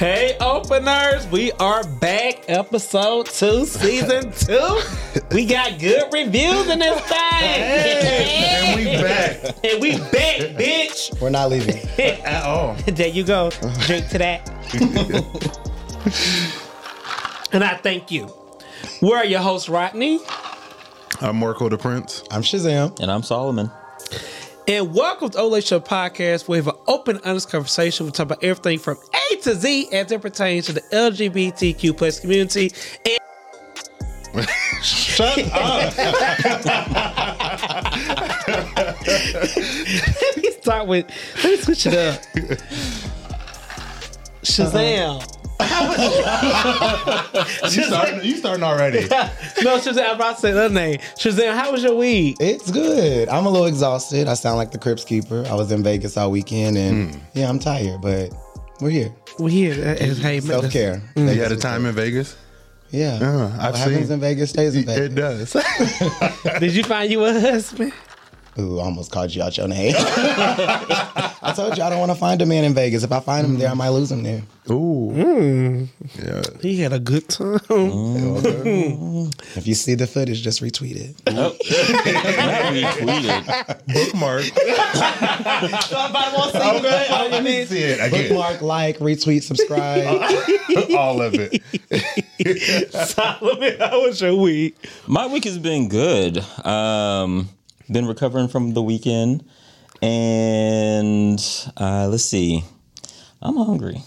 Hey, openers, we are back. Episode two, season two. We got good reviews in this thing. and we back And we back, bitch. We're not leaving. at all. There you go. Drink to that. and I thank you. We're your host, Rodney. I'm Marco DePrence. I'm Shazam. And I'm Solomon. And welcome to Ole Show Podcast, where we have an open, honest conversation. We talk about everything from A to Z as it pertains to the LGBTQ plus community. And Shut up. let me start with, let me switch it up. Shazam. you, starting, you starting already. No, Shazam, I'm about to say the name. Shazam, how was your week? It's good. I'm a little exhausted. I sound like the Crypt Keeper. I was in Vegas all weekend, and Hmm. yeah, I'm tired, but we're here. We're here. as- Hey, man, Self care. You had a time in Vegas? Yeah. Uh, I've what happens seen. in Vegas stays in Vegas. It does. Did you find you a husband? Ooh, I almost called you out your name. I told you I don't want to find a man in Vegas. If I find him there, I might lose him there. Ooh. Yeah. He had a good time. If you see the footage, just retweet it. Not retweeted. Bookmark. Somebody want to see Okay, I didn't see it. I get Bookmark, like, retweet, subscribe. all of it. Solomon, how was your week? My week has been good. Um, been recovering from the weekend. And uh, let's see. I'm hungry.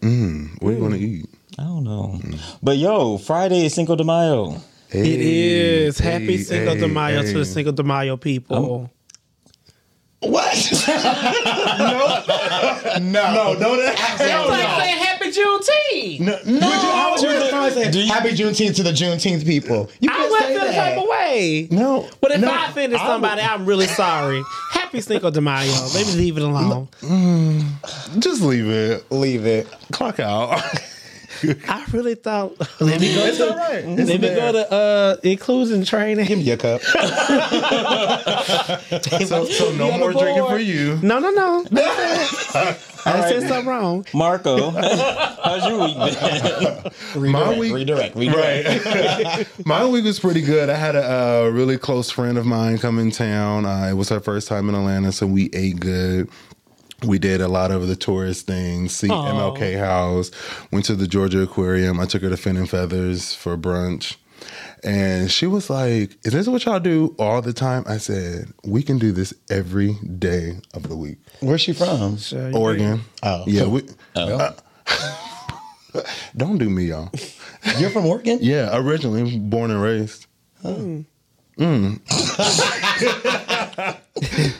Mm, what are you going to mm. eat? I don't know. Mm. But yo, Friday is Cinco de Mayo. It is. Happy hey, Cinco de hey, Mayo to the Cinco de Mayo people. what? No, no. No, don't That's like saying Happy Juneteenth. No, no. How would you respond saying, Do you- Happy Juneteenth to the Juneteenth people? You I way. No. But if no, I offended somebody, I'm really sorry. Happy Cinco de Mayo. Maybe leave it alone. Mm, just leave it. Leave it. Clock out. I really thought. Let me go It's to. all right. Let me go to uh, inclusion training. Give me your cup. So, so no more drinking for you. No, no, no. I said something wrong. Marco, how's your week been? My week, Redirect. Right. My week was pretty good. I had a, uh really close friend of mine come in town. Uh, it was her first time in Atlanta, so we ate good. We did a lot of the tourist things, see MLK House, went to the Georgia Aquarium. I took her to Fin and Feathers for brunch. And she was like, Is this what y'all do all the time? I said, We can do this every day of the week. Where's she from? Oregon. Oh. Yeah. We, Oh. don't do me, y'all. You're from Oregon? Yeah, originally born and raised. Mm.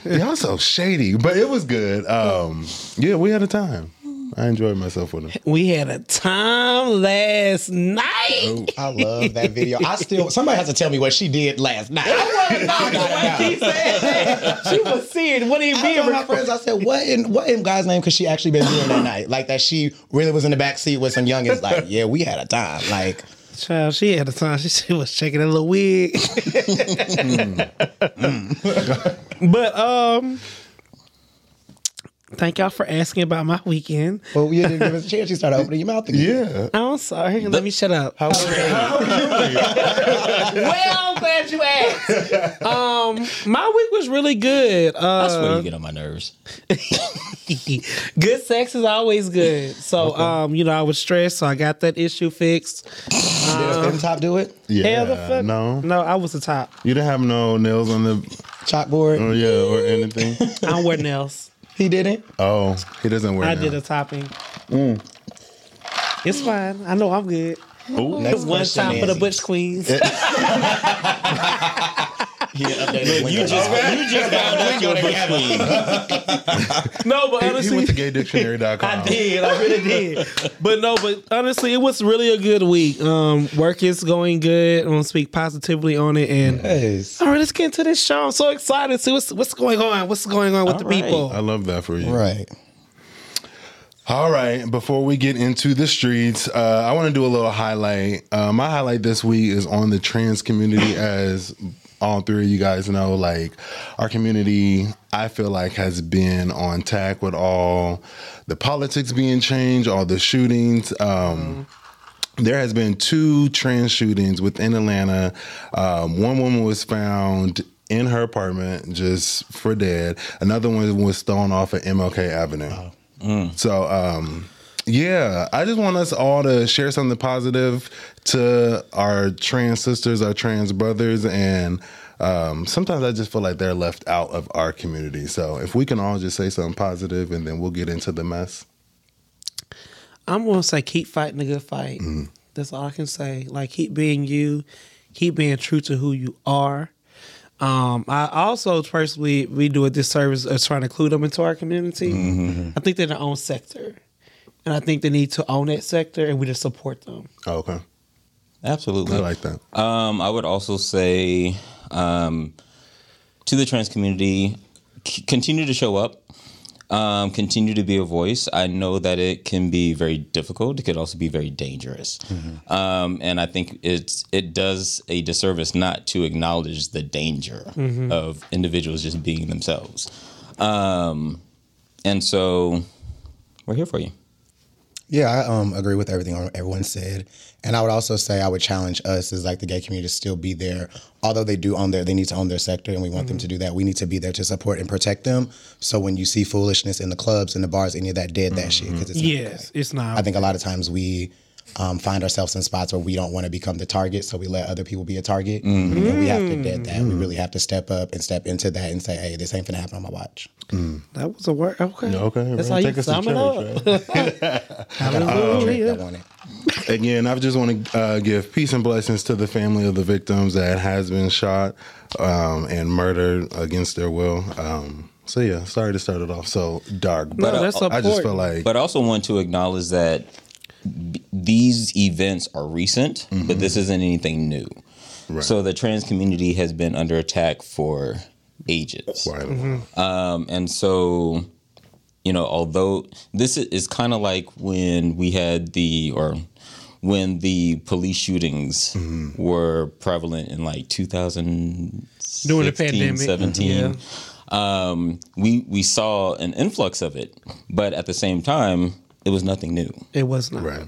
Y'all so shady, but it was good. Um, yeah, we had a time. I enjoyed myself with him. We had a time last night. I love that video. I still somebody has to tell me what she did last night. She said that. She was serious. What do you I mean? my friends, I said, what in what in God's name could she actually been doing that night? Like that she really was in the back seat with some youngins, like, yeah, we had a time. Like Child, she had a time. She, she was checking a little wig. but um, thank y'all for asking about my weekend. well, you didn't give us a chance. You started opening your mouth again. Yeah. I'm sorry. Let me shut up. How was well, I'm glad you asked. Um, my week was really good. I swear Uh, you get on my nerves. good sex is always good. So, um, you know, I was stressed, so I got that issue fixed. Did a top do it? Yeah. Hell the fuck. No. no, I was the top. You didn't have no nails on the Chalkboard? oh yeah or anything. I don't wear nails. He didn't? Oh, he doesn't wear I nails. did a topping. It's fine. I know I'm good. Ooh. Next One question, time for the Nancy. Butch Queens. He You just you just found out you're a queen. no, but He, he honestly, went to gaydictionary.com. I did. I really did. But no, but honestly, it was really a good week. Um, work is going good. I'm gonna speak positively on it. And Yes. all right, let's get into this show. I'm so excited to see what's what's going on. What's going on with All the right. people? I love that for you. Right. All right, before we get into the streets, uh, I want to do a little highlight. Uh, my highlight this week is on the trans community as all three of you guys know, like our community, I feel like has been on tack with all the politics being changed, all the shootings. Um, there has been two trans shootings within Atlanta. Um, one woman was found in her apartment just for dead. Another one was thrown off at MLK Avenue. So, um, yeah, I just want us all to share something positive to our trans sisters, our trans brothers, and um, sometimes I just feel like they're left out of our community. So if we can all just say something positive, and then we'll get into the mess. I'm gonna say keep fighting the good fight. That's all I can say. Like keep being you, keep being true to who you are. Um, I also personally we do a disservice of trying to include them into our community. I think they're their own sector, and I think they need to own that sector, and we just support them. Oh, okay, Absolutely. I like that. Um, I would also say um, to the trans community, c- continue to show up. Um, continue to be a voice. I know that it can be very difficult. It could also be very dangerous, um, and I think it's it does a disservice not to acknowledge the danger of individuals just being themselves. Um, and so, we're here for you. Yeah, I um, agree with everything everyone said, and I would also say I would challenge us as like the gay community to still be there. Although they do own their, they need to own their sector, and we want them to do that. We need to be there to support and protect them. So when you see foolishness in the clubs and the bars, any of that, dead that shit because it's not Yes, okay. it's not. I think a lot of times we um, find ourselves in spots where we don't want to become the target, so we let other people be a target, and we have to dead that. We really have to step up and step into that and say, "Hey, this ain't gonna happen on my watch." that was a word. Okay, Okay, that's right. how you Take us to sum it up. I got a whole drink Hallelujah. that. Again, I just want to uh, give peace and blessings to the family of the victims that has been shot um, and murdered against their will. Um, so yeah, sorry to start it off so dark, but No, that's I, I just feel like But I also want to acknowledge that b- these events are recent, but this isn't anything new. So the trans community has been under attack for ages. Right. Um, and so, you know, although this is, is kind of like when we had the, or when the police shootings were prevalent in like 2000 During the pandemic, 17 um, we we saw an influx of it but at the same time it was nothing new It was not. right.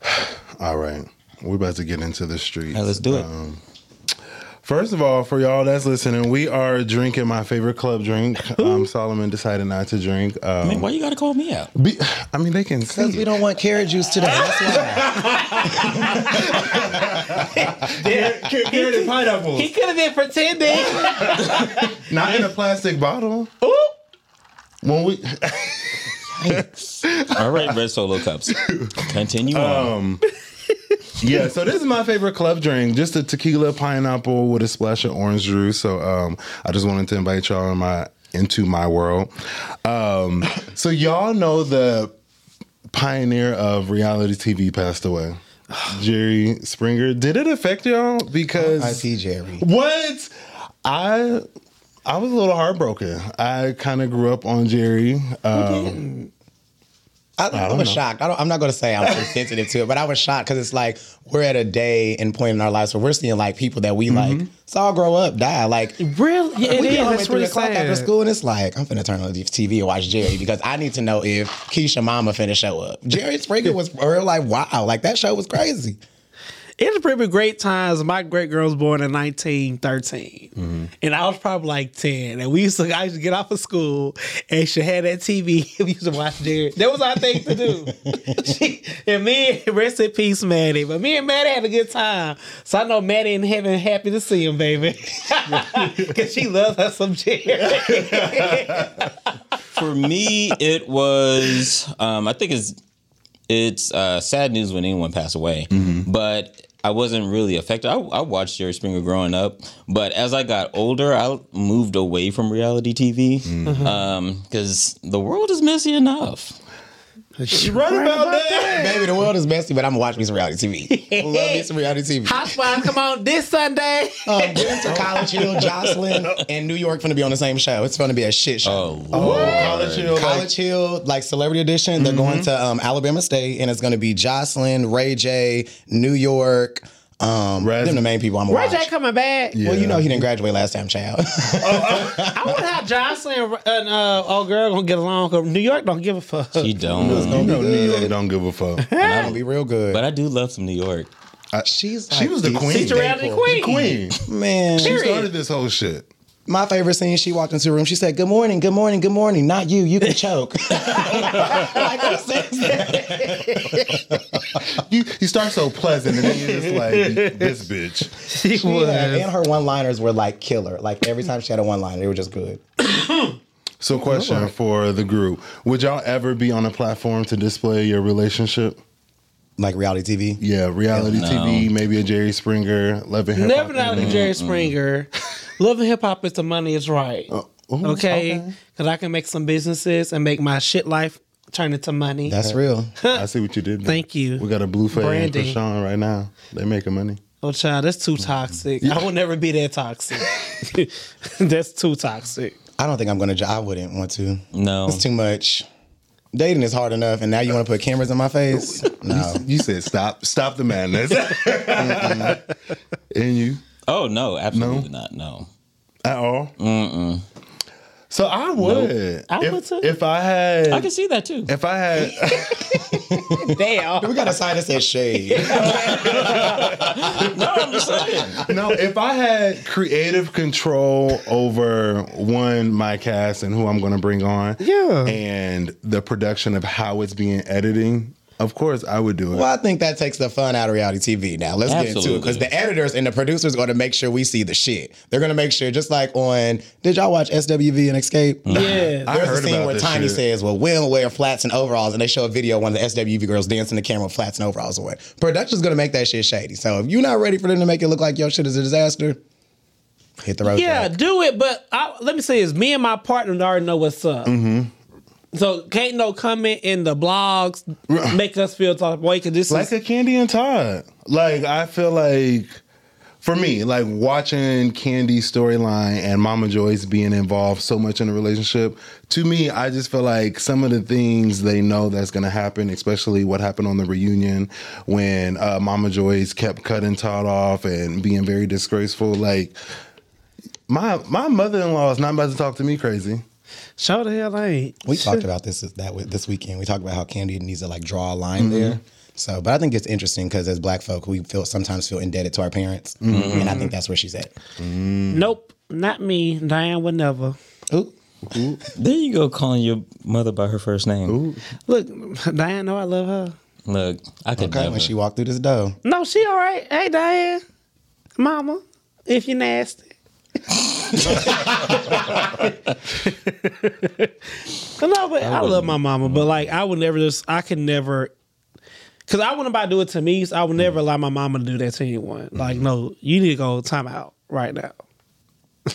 All right, we're about to get into the streets. All right, let's do it First of all, for y'all that's listening, we are drinking my favorite club drink. Um, Solomon decided not to drink. Um, I mean, why you gotta call me out be- I mean, they can see. Because we don't want carrot juice today. That's why. Carrot pineapple. He could have been pretending. Not in a plastic bottle. When we all right red solo cups continue on Yeah, so this is my favorite club drink, just a tequila pineapple with a splash of orange juice. So um, I just wanted to invite y'all in my into my world. Um, so y'all know the pioneer of reality TV passed away, Jerry Springer. Did it affect y'all? Because I see Jerry. what I I was a little heartbroken. I kind of grew up on Jerry. Um, I, I, was shocked. I don't, I'm not going to say I'm so sensitive to it, but I was shocked because it's like we're at a day and point in our lives where we're seeing like people that we like saw grow up, die. Like Really? Yeah, it we is. get home at That's three really o'clock after school, and it's like I'm finna turn on the TV and watch Jerry because I need to know if Keisha Mama finna show up. Jerry Springer was real like wow, like that show was crazy. It was pretty great times. My great girl was born in 1913, Mm-hmm. and I was probably like 10. And we used to, I used to get off of school, and she had that TV. We used to watch Jerry. That was our thing to do. she, and me, rest in peace, Maddie. But me and Maddie had a good time. So I know Maddie in heaven happy to see him, baby, because she loves her some Jerry. for me it was um, i think it's it's uh, sad news when anyone passed away but I wasn't really affected. I, I watched Jerry Springer growing up, but as I got older, I moved away from reality TV because mm-hmm. um, the world is messy enough. She right about that. Baby, the world is messy, but I'm gonna watch me some reality TV. Love me some reality TV. Hot Spots come on this Sunday. Um, get into College Hill, Joseline, and New York finna be on the same show. It's gonna be a shit show. Oh, Lord. College Hill, like, College Hill, like Celebrity Edition, they're going to um, Alabama State, and it's going to be Joseline, Ray J, New York, Um, Raz- them the main people I'm Ray watch. J coming back. Yeah. Well, you know he didn't graduate last time, child. I wonder how Joseline and uh, old girl gonna get along. 'cause New York don't give a fuck. She don't. You know New York don't give a fuck. It's gonna be real good. But I do love some New York. she's She was the the queen. She's the queen. Queen. man. She started this whole shit. My favorite scene, she walked into a room. She said, Good morning, good morning, good morning. Not you. You can choke. like, what's that? You you start so pleasant and then you're just like this bitch. She She was. had- and her one liners were like killer. Like every time she had a one liner, they were just good. So question for the group. Would y'all ever be on a platform to display your relationship? Like reality TV. Yeah, reality No. TV, maybe a Jerry Springer, Love and Never not like Jerry Springer. Mm-hmm. Love and hip hop is the money is right. Oh, ooh, okay, because I can make some businesses and make my shit life turn into money. That's real. I see what you did. there. Thank you. We got a Blueface and Branding. Chrisean right now. They making money. oh, child, that's too toxic. I will never be that toxic. that's too toxic. I don't think I'm gonna. I wouldn't want to. No. It's too much. Dating is hard enough, and now you want to put cameras in my face? No. You said stop, stop the madness. and you Oh no, absolutely not. No. at all? Mm-mm. So I would. I if, would too. If I had, I can see that too. if I had, Damn. We got a sign that says shade. no, I'm just saying. no, if I had creative control over one my cast and who I'm going to bring on, Yeah. and the production of how it's being editing, of course I would do it. Well, I think that takes the fun out of reality TV. Now let's get into it because the editors and the producers are going to make sure we see the shit. They're going to make sure, just like on. Did y'all watch SWV and Xscape? Yeah. I There's a heard scene where Tiny shit. says, "Well, we'll wear flats and overalls," and they show a video of one of the SWV girls dancing the camera with flats and overalls on. Production's going to make that shit shady. So if you're not ready for them to make it look like your shit is a disaster, hit the road. Yeah, track. do it. But I, let me say this: me and my partner already know what's up. Mm-hmm. So can't no comment in the blogs make us feel type way because this like is a Kandi and Todd. Like I feel like for me, like watching Kandi's storyline and Mama Joyce being involved so much in the relationship, to me, I just feel like some of the things they know that's gonna happen, especially what happened on the reunion when uh, Mama Joyce kept cutting Todd off and being very disgraceful. Like my my mother in law is not about to talk to me crazy. Show the hell I ain't. We talked about this that this weekend. We talked about how Kandi needs to like draw a line Mm-hmm. there. So, but I think it's interesting because as Black folk, we feel sometimes feel indebted to our parents, Mm-hmm. and I think that's where she's at. Nope, not me. Diane would never. Ooh. There you go, calling your mother by her first name. Look, Diane, know I love her. Look, I could Okay, never. when she walked through this door, No, she all right. Hey, Diane, Mama, if you nasty. No, but I, love my mama, but like I would never just I can never because I wouldn't about do it to me, so I would never allow my mama to do that to anyone. Mm-hmm. Like, no, you need to go time out right now.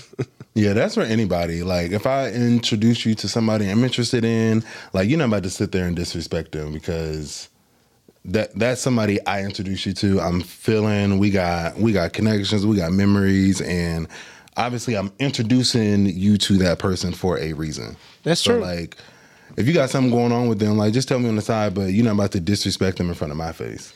Yeah, that's for anybody. Like, if I introduce you to somebody I'm interested in, like, you're not about to sit there and disrespect them because that that's somebody I introduce you to. I'm feeling we got we got connections, we got memories, and obviously I'm introducing you to that person for a reason. That's so, true. Like, if you got something going on with them, like, just tell me on the side, but you're not about to disrespect them in front of my face.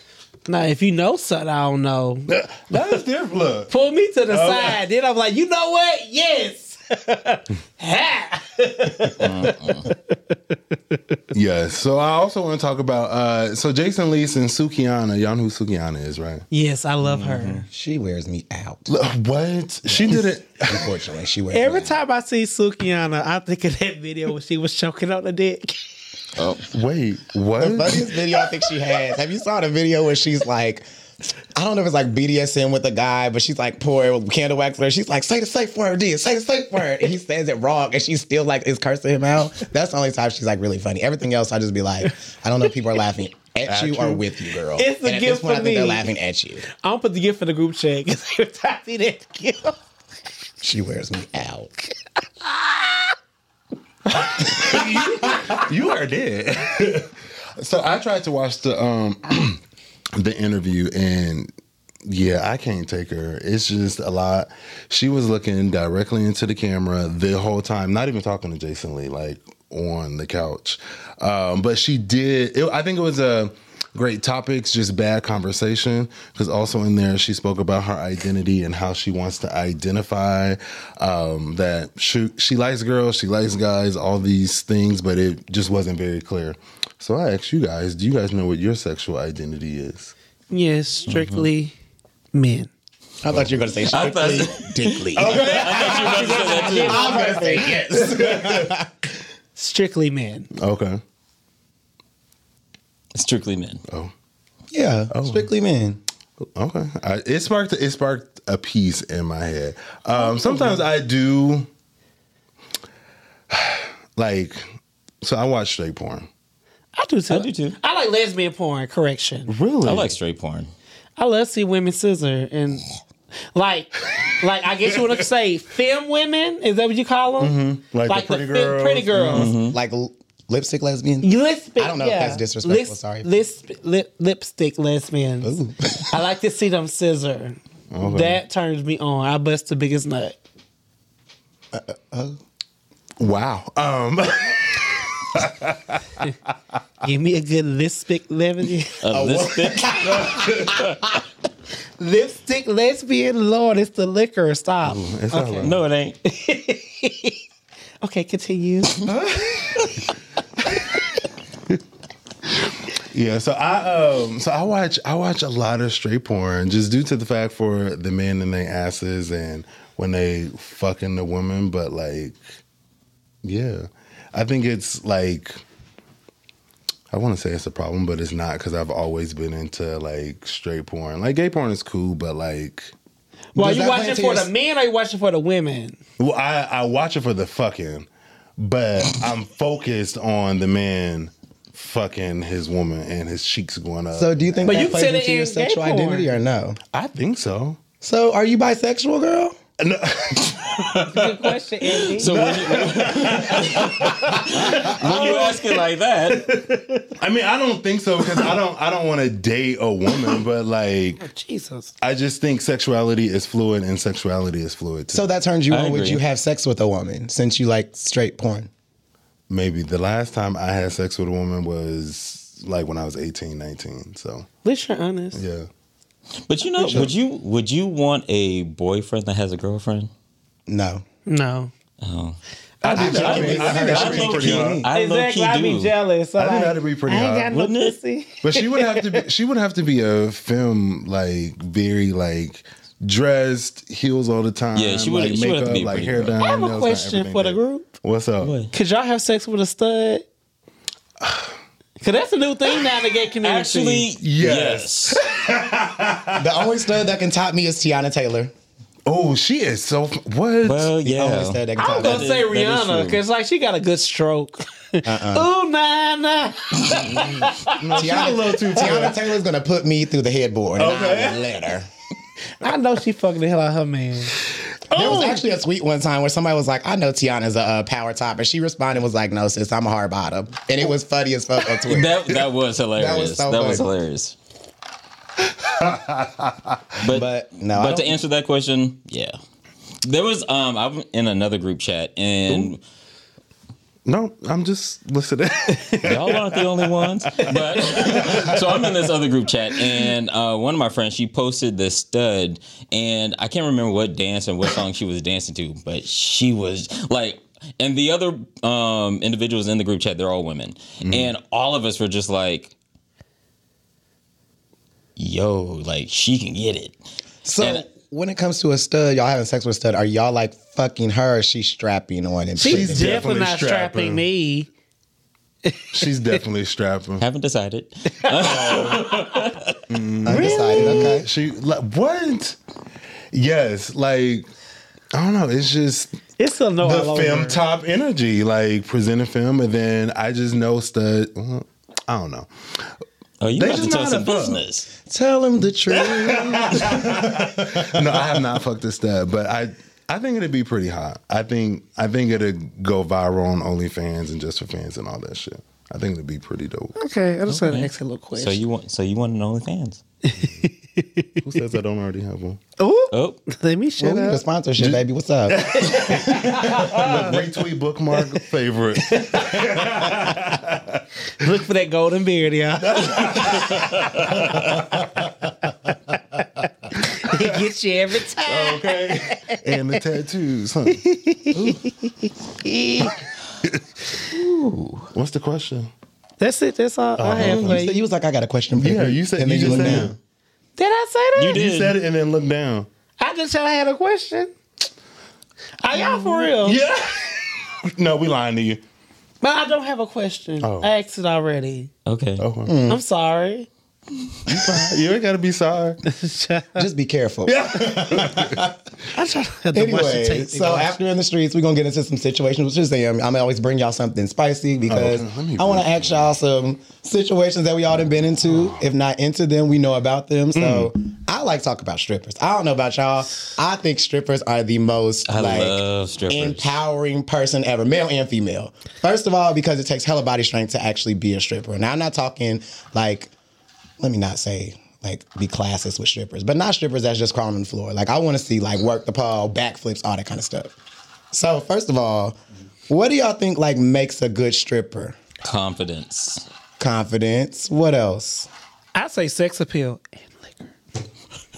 Now, if you know something I don't know, That is different. Look. pull me to the side. Then I'm like, you know what? Yes. Ha! Yes. So I also want to talk about uh so Jason Lees and Sukihana. Y'all know who Sukihana is, right? yes, I love her. she wears me out. Look, What? She did it. Unfortunately, she wears Every me out. time I see Sukihana, I think of that video when she was choking on the dick. Oh wait, what? The funniest video I think she has. Have you saw the video where she's like, I don't know if it's like BDSM with a guy, but she's like poor candle wax. She's like, say the safe word, D. Say the safe word. And he says it wrong, and she still like is cursing him out. That's the only time she's like really funny. Everything else, I just be like, I don't know if people are laughing at, you or with you, girl. It's a and gift this point, for I think they're laughing at you. I'm gonna put the gift in the group chat because every time I see that gift, She wears me out. you are dead. so I tried to watch the um the interview and yeah, I can't take her. It's just a lot. She was looking directly into the camera the whole time, not even talking to Jason Lee, like on the couch. Um, but she did. It, I think it was a great topics, just bad conversation. Because also in there, she spoke about her identity and how she wants to identify um, that she, she likes girls, she likes guys, all these things, but it just wasn't very clear. So I asked you guys, do you guys know what your sexual identity is? Yes, strictly men. I thought you were going to say strictly dickly. I thought you were about to say that too. I'm going to say yes. Strictly men. Okay. Strictly men. Oh. Yeah, oh. strictly men. Okay, I, it sparked it sparked a piece in my head. Um, sometimes I do like so. I watch straight porn. I do too. I do too. I like lesbian porn. Correction. Really? I like straight porn. I love to see women scissor and like, like I guess you want to say femme women. Is that what you call mm-hmm. them? Like the pretty fem- girls. pretty girls. Mm-hmm. Mm-hmm. Like l- lipstick lesbian. Lipstick, I don't know if that's disrespectful, Lis- sorry. lisp- lip, lipstick lesbians. Ooh. I like to see them scissor. That turns me on. I bust the biggest nut. Uh, uh, oh. Wow. Um, Give me a good lipstick lesbian. A lipstick? lipstick lesbian. Lord, it's the liquor. Stop. it's all right. no, it ain't. Okay, continue. Yeah, so I um so I watch I watch a lot of straight porn just due to the fact for the men and their asses and when they fucking the woman, but like yeah. I think it's like I want to say it's a problem, but it's not because I've always been into like straight porn. Like gay porn is cool, but like, Well, Does you that play watching for your- the men or you watching for the women? well, I I watch it for the fucking, but I'm focused on the man fucking his woman and his cheeks going up. So do you think But that you plays into your sexual porn. identity or no? I think so. So are you bisexual, girl? No, Good question, Andy. So when you, when you ask it like that, I mean, I don't think so because I don't I don't want to date a woman, but like oh, Jesus. I just think sexuality is fluid and sexuality is fluid too. So that turns you I on. Would you have sex with a woman since you like straight porn? Maybe the last time I had sex with a woman was like when I was 18, 19. So At least you're honest. yeah. But you know, would you would you want a boyfriend that has a girlfriend? No. No. Oh, I think Actually, I think- I think that should be low pretty key, hot. I low exactly. I'd be do. jealous. I think like, that'd be pretty I ain't hot. got no Wouldn't it? pussy. But she would have to be she would have to be a film like very like dressed, heels all the time. Yeah, she would- like she would have to makeup, be like hair girl. down. I have a question for the group. What's up? What? Could y'all have sex with a stud? Cause that's a new thing now in the gay community. Actually, Yes. yes. The only stud that can top me is Teyana Taylor. Oh, she is so what? Well, The only yeah. stud that can I'm top gonna me. is- say that is Rihanna because like she got a good stroke. Uh-uh. Ooh nah nah. Teyana, Teyana Taylor's gonna put me through the headboard. And Okay. I will let her. I know she fucking the hell out of her man. There Oh. was actually a tweet one time where somebody was like, "I know Teyana's a uh, power top," and she responded was like, "No, sis, I'm a hard bottom," and it was funny as fuck on Twitter. That that was hilarious. That so was, hilarious. but but no, but to answer that question, yeah. There was um I'm in another group chat and No, I'm just listening. y'all aren't the only ones. But so I'm in this other group chat and uh, one of my friends she posted this stud and I can't remember what dance and what song she was dancing to, but she was like and the other um individuals in the group chat, they're all women. And all of us were just like Yo, like she can get it. so and- when it comes to a stud, y'all having sex with a stud, are y'all like fucking her? She's strapping on and She's putting- definitely, definitely not strapping strapping. me. She's definitely strapping. Haven't decided. Mm. undecided. Okay. She like what? Yes, like I don't know. It's just It's still no all the over. film top energy, like presenting film, and then I just know stud. I don't know. Oh, you They have to just tell know some how to fuck. business. Tell them the truth. No, I have not fucked a stud, but I I think it'd be pretty hot. I think I think it'd go viral on OnlyFans and just for fans and all that shit. I think it'd be pretty dope. Okay, I just had an a little question. So you want so you want an OnlyFans? Who says I don't already have one? oh, Oh, let me Well, shut we need a sponsorship, baby. What's up? Look, retweet bookmark favorite. Look for that golden beard, y'all. he gets you every time. Okay. and the tattoos, huh? Ooh. What's the question? That's it. That's all I uh-huh. have for You, said, you. you was like, I got a question for Yeah, you said and then you you looked down. it. Did I say that? You did. You said it and then look down. I just said I had a question. Are y'all for real? Yeah. no, we lying to you. But I don't have a question. Oh. I asked it already. Okay. Oh, I'm sorry. You ain't gotta be sorry. Just be careful. I try to have to watch the Anyway, tape. so after in the streets, we're gonna get into some situations. Which is saying, I'm gonna always bring y'all something spicy because Oh, okay. I want to bring ask y'all some situations that we all done been into. If not into them, we know about them. So Mm. I like to talk about strippers. I don't know about y'all. I think strippers are the most I like empowering person ever, male and female. First of all, because it takes hella body strength to actually be a stripper. Now I'm not talking like, let me not say like be classist with strippers, but not strippers that's just crawling on the floor. Like I want to see like work the pole, backflips, all that kind of stuff. So first of all, what do y'all think like makes a good stripper? Confidence. Confidence. What else? I say sex appeal and liquor.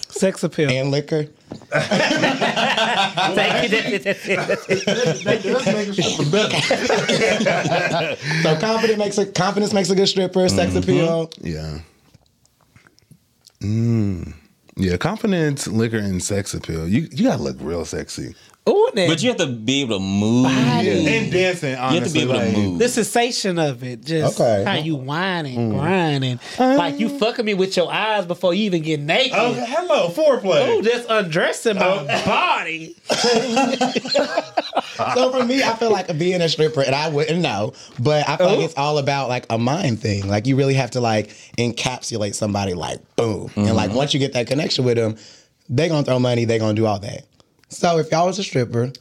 Sex appeal. And liquor. Thank you. So confidence makes a confidence makes a good stripper. Sex appeal. Yeah. Mm. Yeah, confidence, liquor, and sex appeal. You you gotta look real sexy. Ooh, now, But you have to be able to move. And dancing, honestly. You have to be able like, to move. the sensation of it, just Okay. how you whining, mm. grinding, uh-huh. like you fucking me with your eyes before you even get naked. Oh, hello, foreplay. Ooh, just undressing my uh-huh. body. So for me, I feel like being a stripper, and I wouldn't know, but I feel like oh. it's all about like a mind thing. Like you really have to like encapsulate somebody, like boom, and like mm-hmm. once you get that connection with them, they gonna throw money, they gonna do all that. So if y'all was a stripper,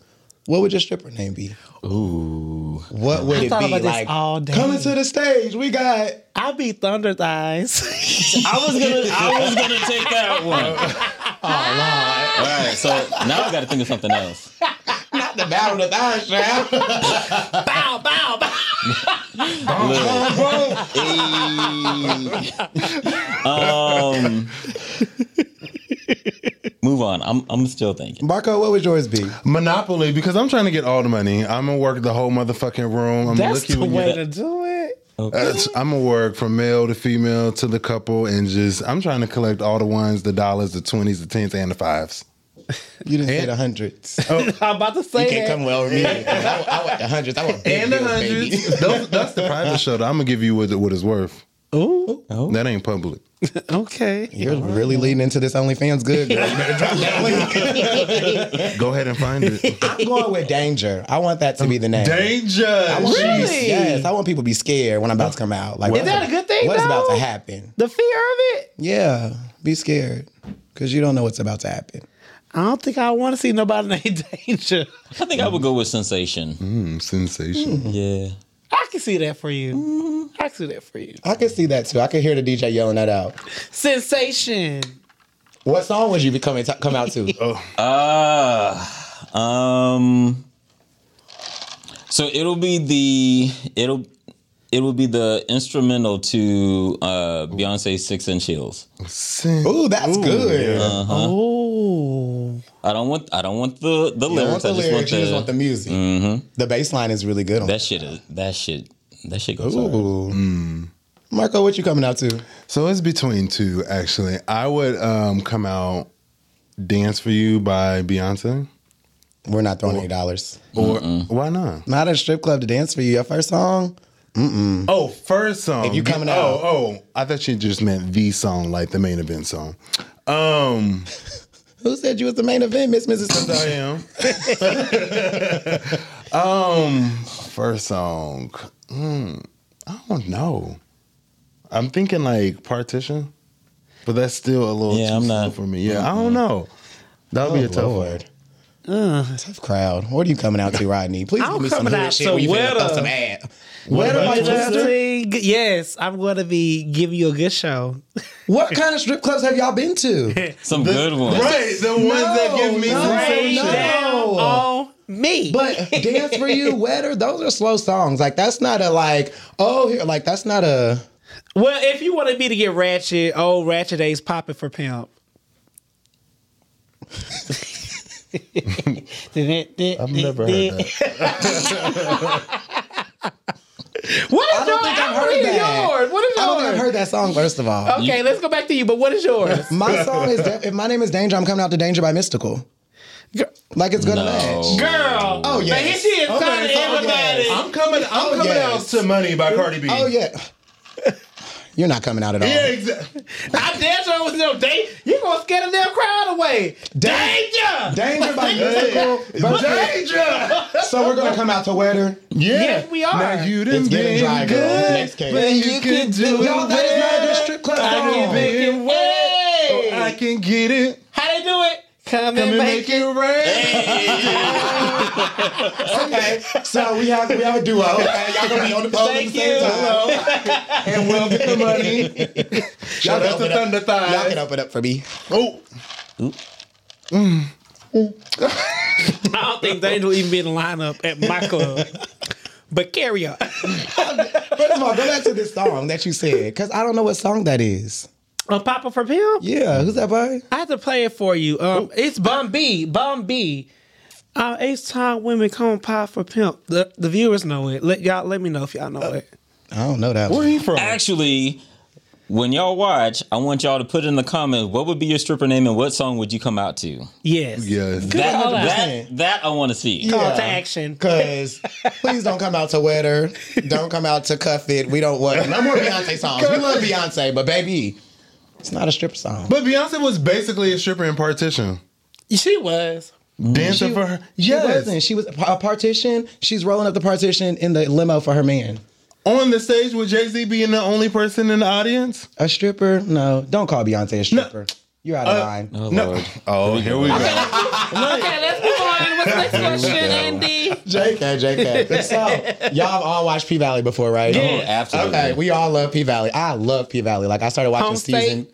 what would your stripper name be? Ooh. What would I it thought be? about this like all day. coming to the stage, we got I'll be Thunder Thighs. I was gonna I was gonna take that one. oh All right, so now I gotta think of something else. not the battle of the thigh strap. bow, bow, bow. Um Move on. I'm I'm still thinking. Marco, what would yours be? Monopoly, because I'm trying to get all the money. I'm gonna work the whole motherfucking room. I'm That's looking the way to do it. That's- I'm gonna work from male to female to the couple, and just I'm trying to collect all the ones, the dollars, the twenties, the tens, and the fives. You didn't say the hundreds. Oh. I'm about to say You can't that. come well with me. I, want- I want the hundreds. I want big And the hundreds. Those, that's the private show. That I'm gonna give you what, what it's worth. Ooh, oh. That ain't public. okay. You're really leading into this OnlyFans good. Girl. You better drop that link. Go ahead and find it. I'm going with danger. I want that to be the name. Danger. I want people to be- Really? yes, I want people to be scared when I'm about to come out. Like, Is what's that a good thing, What's about to happen? The fear of it. Yeah, be scared because you don't know what's about to happen. I don't think I want to see nobody named Danger. I think I would go with sensation. Mm, sensation. Yeah. I can see that for you. I can see that for you. I can see that too. I can hear the DJ yelling that out. Sensation. What song would you be coming to, come out to? Uh um so it'll be the it'll it will be the instrumental to uh Beyonce's Six Inch Heels. Sen- Ooh, that's good. Oh. I don't want I don't want the the You don't want lyrics. the I just lyrics, want you the, just want the music. Mhm. The bass line is really good on that shit is that shit that shit goes hard. Ooh. Marco, what you coming out to? So it's between two, actually. I would um, come out Dance for You by Beyonce. We're not throwing any dollars. Or why not? Not at a strip club to dance for you. Your first song? Oh, first song. If you coming out. oh. Oh, I thought you just meant the song, like the main event song. Um, Who said you was the main event, Miss Mrs. I am. um, first song. Hmm, I don't know. I'm thinking like partition, but that's still a little Yeah, too I'm slow not- for me. Yeah, I don't know. That would be a tough one. Lord. Tough crowd. What are you coming out to, Rodney? Please I'm give me some coming hood out shit to where you finna throw some ad. What Weta, about my you, sister? Yes, I'm going to be giving you a good show. What kind of strip clubs have y'all been to? Some good ones. Right, the ones that give me no, sensation. no. On Me. But Dance for You, Wetter, those are slow songs. Like that's not a like, oh here, like that's not a well, if you wanted me to get ratchet, old ratchet days popping for pimp. I've never heard that. What is I don't yours? think I've I heard read that. yours. What is I don't think I've yours? heard that song, first of all. Okay, let's go back to you. But what is yours? My song is if my name is Danger, I'm coming out to Danger by Mystikal. Girl. Like it's gonna No. match. Girl. Oh, Now, yes. here she is Okay, oh, everybody. yes. I'm coming. I'm Oh, coming yes. out to "Money" by Cardi B. Oh yeah. You're not coming out at all. Yeah, exactly. I damn sure was no date. You're gonna scare the damn crowd away. Danger! Danger by Mystikal. versus- Danger. So we're gonna come out to Wetter. Yeah. Yes, we are. Now you done It's getting been dry, girl. good, Next case. but you can do it. Y'all, that is not a good strip club I can make it way. I can get it. How they do it? Come, Come and and make make it rain. Okay, so we have we have a duo. Okay, y'all gonna be on the pole at the Thank same you. time. and we'll get the money. Y'all to open up- Thunder Y'all can open up for me. Oh, I don't think Danger will even be in the lineup at my club. But carry on. First of all, go back to this song that you said, because I don't know what song that is. A Papa for Pimp? Yeah, who's that by? I have to play it for you. Um, it's Bun B. Bun B. Uh, H time women come pop for pimp. The the viewers know it. Let y'all let me know if y'all know it. I don't know that where one. he from? Actually, when y'all watch, I want y'all to put in the comments what would be your stripper name and what song would you come out to. Yes. Yes. That, call out. that, that I want to see. Call Yeah. to action. Because please don't come out to Wetter. Don't come out to Cuff It. We don't want no more Beyonce songs. We love Beyonce, but baby, it's not a stripper song. But Beyonce was basically a stripper in partition. She was. Dancing for her. She Yes. wasn't. She was a partition. She's rolling up the partition in the limo for her man. On the stage with Jay Z being the only person in the audience. A stripper? No, don't call Beyonce a stripper. You're out of uh, line. Oh, No. Lord. Oh, here we go. Okay, let's move on. What's the next question, Andy? JK, JK. So, y'all have all watched P Valley before, right? Oh, absolutely. Okay, we all love P Valley. I love P Valley. Like I started watching Home state?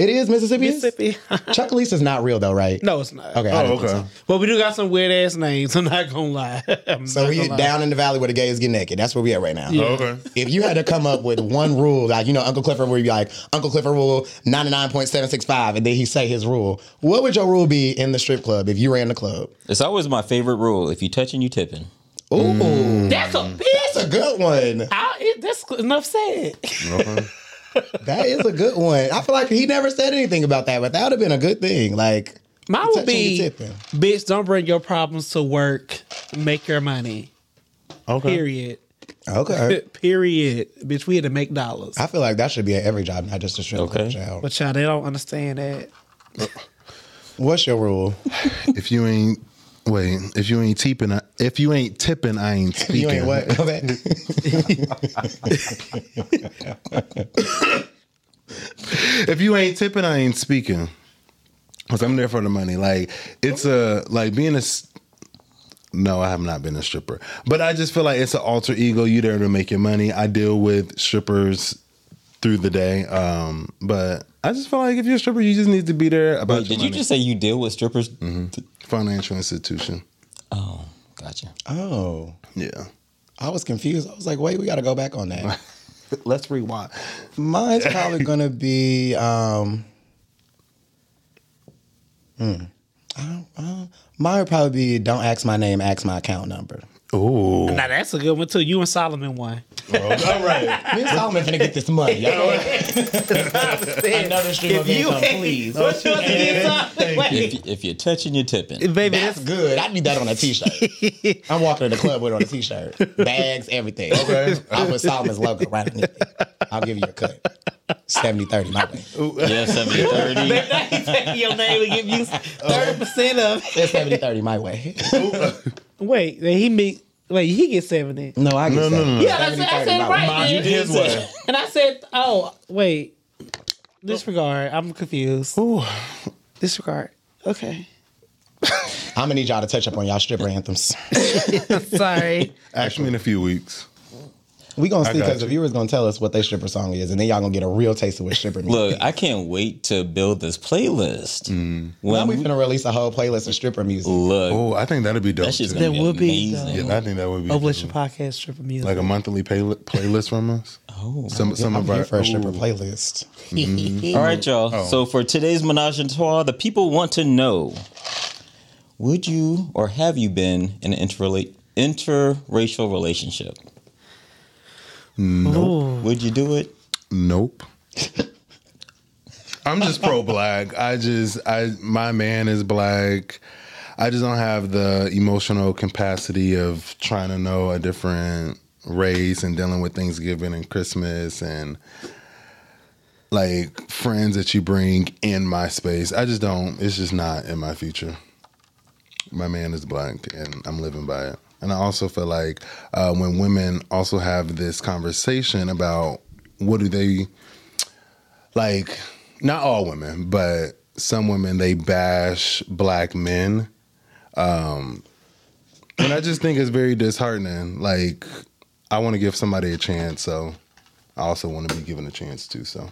Season. It is Mississippi. Mississippi. Chucalissa is not real though, right? no, it's not. Okay. Oh, didn't think okay. But we do got some weird ass names. I'm not gonna lie. I'm So, so we down in the valley where the gays get naked. That's where we at right now. Oh, okay. If you had to come up with one rule, like you know, Uncle Clifford, where you be like Uncle Clifford rule ninety nine point seven six five, and then he say his rule, what would your rule be in the strip club if you ran the club? It's always my favorite rule. If you touching, you tipping. Ooh, That's a that's a good one. I, it, that's enough said. That is a good one. I feel like he never said anything about that, but that would have been a good thing. Like Mine would be, bitch, don't bring your problems to work. Make your money. Okay. Period. Okay. Period. Bitch, we had to make dollars. I feel like that should be at every job, not just a strip club Okay. child. But y'all, they don't understand that. What's your rule? If you ain't wait, if you ain't tipping, I- if you ain't tipping, I ain't speaking. You ain't what? Go back. If you ain't tipping, I ain't speaking. Cause I'm there for the money. Like it's a like being a. No, I have not been a stripper, but I just feel like it's an alter ego. You there to make your money. I deal with strippers through the day, um, but I just feel like if you're a stripper, you just need to be there about Wait, your did you just say you deal with strippers? financial institution. Oh, gotcha. Oh, Yeah. I was confused. I was like, wait, we got to go back on that. Let's rewind. Mine's probably gonna be. um hmm. I don't, I don't- mine would probably be. Don't ask my name. Ask my account number. Oh, Now that's a good one too. You and Solomon won. Oh, all right. Me and Solomon finna get this money. Y'all. Another stream If of you income, ain't- please. What you want to get Solomon? Wait, If, if you're touching, you're tipping. baby, That's that's good. I need that on a t-shirt. I'm walking to the club with it on a t-shirt. Bags, everything. Okay. I'll put Solomon's logo right underneath it. I'll give you a cut. 70-30, my way. Yeah, 70 30. Baby, your name and give you uh, thirty percent of. it. It's 70-30 my way. Wait, then he meet. Wait, he gets seventy. No, I get No, no, that. no, no. Yeah, that's what I 70-30 said my right. way. You did way. And I said, oh wait, oh. disregard. I'm confused. Disregard. Okay. I'm gonna need y'all to touch up on y'all stripper anthems. Sorry. Ask me in a few weeks. We gonna see got because the you. viewers gonna tell us what their stripper song is, and then y'all gonna get a real taste of what stripper music. Look, I can't wait to build this playlist. Mm. now When we we, finna release a whole playlist of stripper music. look, Oh, I think that'd be dope. that shit's That be would be amazing. Yeah, I think that would be Publish cool. podcast stripper music. like a monthly pay- playlist from us. Oh. some some I'm of our for a stripper Ooh. playlist. All right, y'all. Oh. So for today's menage a trois, the people want to know: Would you or have you been in an interrela- interracial relationship? Ooh. Would you do it? Nope. I'm just pro black. I just I my man is black. I just don't have the emotional capacity of trying to know a different race and dealing with Thanksgiving and Christmas and like friends that you bring in my space. I just don't. It's just not in my future. My man is black, and I'm living by it. And I also feel like uh, when women also have this conversation about what do they like, not all women, but some women they bash black men. Um, and I just think it's very disheartening. Like, I want to give somebody a chance, so I also want to be given a chance too. So,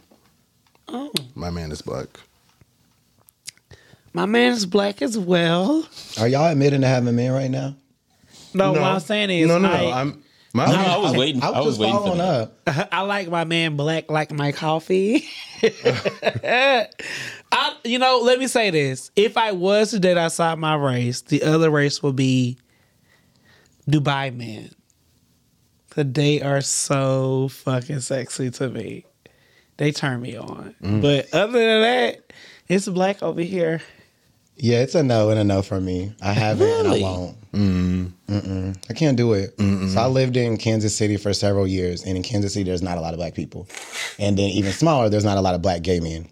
Oh. my man is black. My man is black as well. Are y'all admitting to having men right now? No, what I'm saying is, no, no, no. I, I'm my No, I was waiting. I I was, was just waiting for following that. up. I like my man black like my coffee. I, you know, let me say this: if I was to date outside my race, the other race would be Dubai men. The they are so fucking sexy to me. They turn me on. Mm. But other than that, it's black over here. Yeah, it's a no and a no for me. I haven't Really? and I won't. Mm. Mm-mm. I can't do it. So I lived in Kansas City for several years, and in Kansas City, there's not a lot of black people, and then even smaller, there's not a lot of black gay men.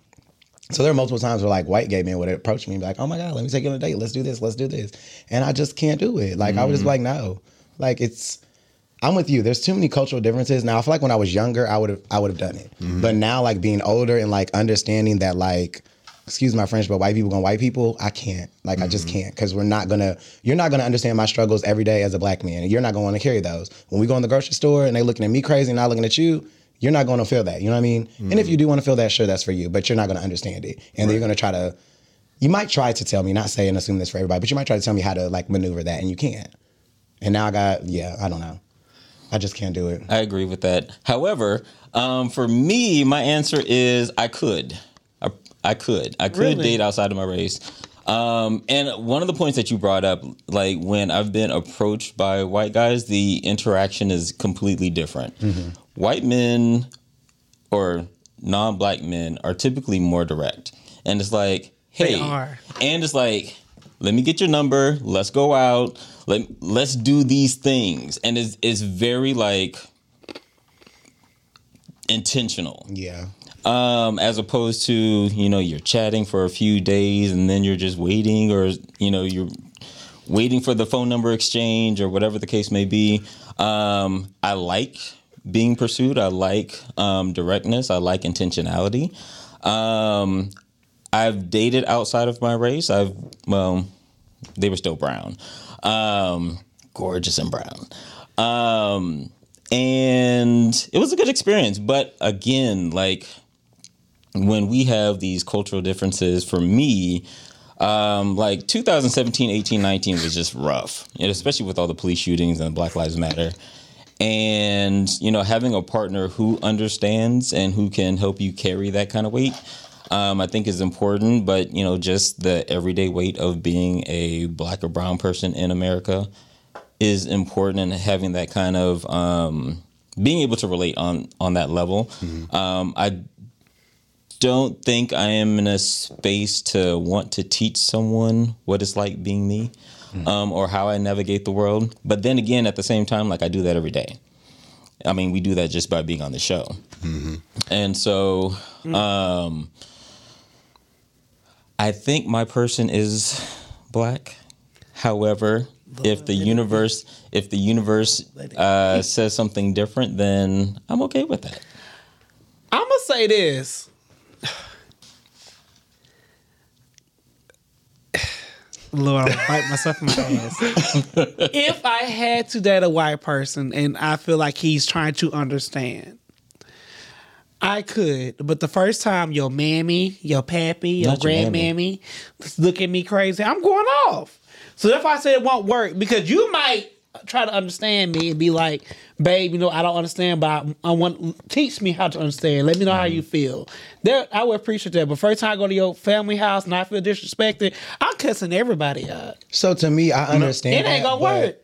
So there are multiple times where like white gay men would approach me and be like, "Oh my god, let me take you on a date. Let's do this. Let's do this," and I just can't do it. Like I was just mm. like, no. Like it's. I'm with you. There's too many cultural differences. Now I feel like when I was younger, I would have I would have done it. Mm-hmm. But now, like being older and like understanding that like excuse my French, but white people gonna white people, I can't. Like I just can't because we're not gonna. You're not gonna understand my struggles every day as a black man, and you're not gonna want to carry those. When we go in the grocery store and they looking at me crazy and not looking at you, you're not gonna feel that. You know what I mean? And if you do want to feel that, sure, that's for you. But you're not gonna understand it, and then you're gonna try to. You might try to tell me, not say and assume this for everybody, but you might try to tell me how to like maneuver that, and you can't. And now I got, yeah, I don't know. I just can't do it. I agree with that. However, um, for me, my answer is I could. I, could. I could Really? date outside of my race. Um, and one of the points that you brought up, like when I've been approached by white guys, the interaction is completely different. White men or non-black men are typically more direct, and it's like, hey, and it's like, let me get your number. Let's go out. Let let's do these things, and it's it's very like intentional Yeah. Um, as opposed to you know you're chatting for a few days and then you're just waiting or you know you're waiting for the phone number exchange or whatever the case may be. Um, i like being pursued. I like um, directness. I like intentionality. Um, i've dated outside of my race. I've well they were still brown. Um, gorgeous and brown. Um, and it was a good experience. But again like when we have these cultural differences for me um, like 2017 18 19 was just rough and especially with all the police shootings and black lives matter. And you know having a partner who understands and who can help you carry that kind of weight um, i think is important but you know just the everyday weight of being a black or brown person in america is important and having that kind of um, being able to relate on on that level. Um, i don't think I am in a space to want to teach someone what it's like being me um, or how I navigate the world. But then again, at the same time, like I do that every day. I mean, we do that just by being on the show. And so um, I think my person is black. However, if the universe if the universe uh, says something different, then I'm okay with that. I'm gonna say this. Lord, I'm bite myself in my ass. if I had to date a white person and I feel like he's trying to understand, I could. But the first time your mammy, your pappy, your Not your grandmammy look at me crazy, I'm going off. So that's why I said it won't work because you might try to understand me and be like, babe, you know, I don't understand, but I, I want teach me how to understand. Let me know how you feel. There, I would appreciate that. But first time I go to your family house and I feel disrespected, I'm cussing everybody out. So to me, I understand. It ain't gonna but work.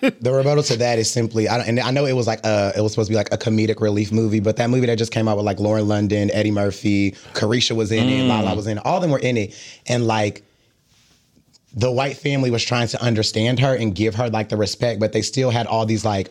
The rebuttal to that is simply, I don't, and I know it was like uh it was supposed to be like a comedic relief movie, but that movie that just came out with like Lauren London, Eddie Murphy, Carisha was in it, Lala was in it, all of them were in it, and like the white family was trying to understand her and give her like the respect, but they still had all these like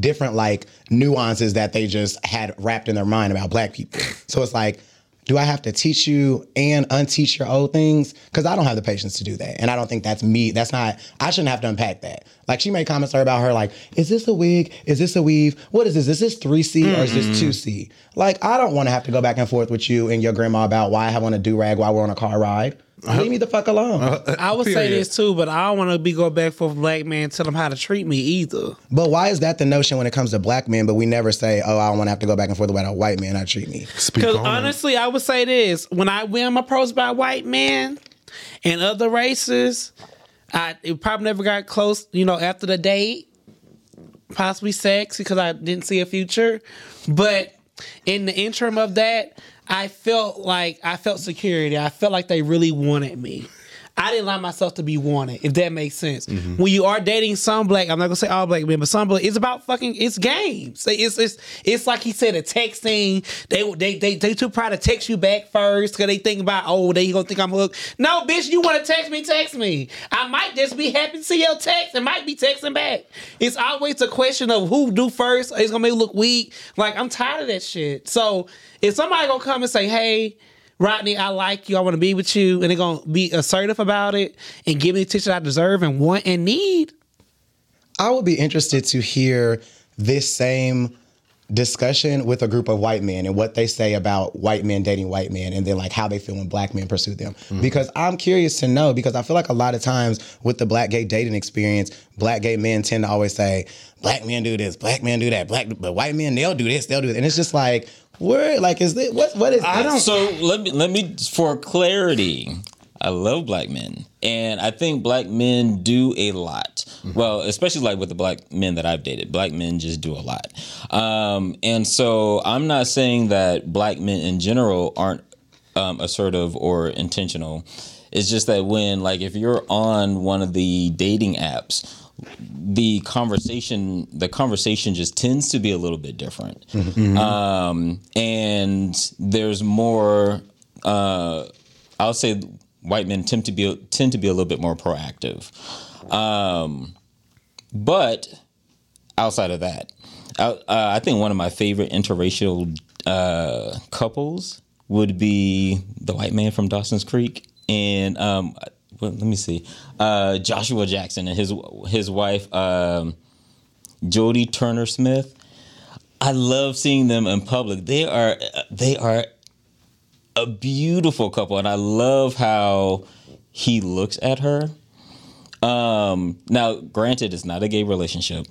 different like nuances that they just had wrapped in their mind about black people. So it's like, do I have to teach you and unteach your old things? Because I don't have the patience to do that. And I don't think that's me. That's not, I shouldn't have to unpack that. Like she made comments her about her, like, is this a wig? Is this a weave? What is this? Is this 3C or is this mm-hmm. 2C? Like, I don't want to have to go back and forth with you and your grandma about why I on a do rag while we're on a car ride. Leave me the fuck alone. I would say this too, but I don't want to be going back for a black man tell him how to treat me either. But why is that the notion when it comes to black men? But we never say, "Oh, I don't want to have to go back and forth about a white man how to treat me." Because honestly, I would say this: when I when I'm approached by white men and other races, I it probably never got close. You know, after the date, possibly sex because I didn't see a future. But in the interim of that, I felt like I felt security. I felt like they really wanted me. I didn't allow myself to be wanted, if that makes sense. When you are dating some black, I'm not gonna say all black men, but some black, it's about fucking, it's games. It's it's it's like he said, a texting. They they they they too proud to text you back first because they think about oh they gonna think I'm hooked. No, bitch, you want to text me? Text me. I might just be happy to see your text and might be texting back. It's always a question of who do first. It's gonna make you look weak. Like I'm tired of that shit. So if somebody gonna come and say, hey. Rodney, I like you. I want to be with you, and they're gonna be assertive about it and give me the attention I deserve and want and need. I would be interested to hear this same discussion with a group of white men and what they say about white men dating white men and then like how they feel when black men pursue them. Mm-hmm. Because I'm curious to know because I feel like a lot of times with the black gay dating experience, black gay men tend to always say, black men do this, black men do that, black but white men they'll do this, they'll do it. And it's just like, where like is this what what is I this? don't- So let me let me for clarity. I love black men, and I think black men do a lot. Well, especially like with the black men that I've dated, black men just do a lot. Um, and so I'm not saying that black men in general aren't um, assertive or intentional. It's just that when like if you're on one of the dating apps, the conversation the conversation just tends to be a little bit different. Um, and there's more uh, i'll say white men tend to be tend to be a little bit more proactive. Um, but outside of that I, uh, I think one of my favorite interracial uh, couples would be the white man from dawson's creek and um, let me see uh, joshua jackson and his his wife um, jodie turner smith I love seeing them in public. They are they are a beautiful couple, and I love how he looks at her. Um, now, granted, it's not a gay relationship,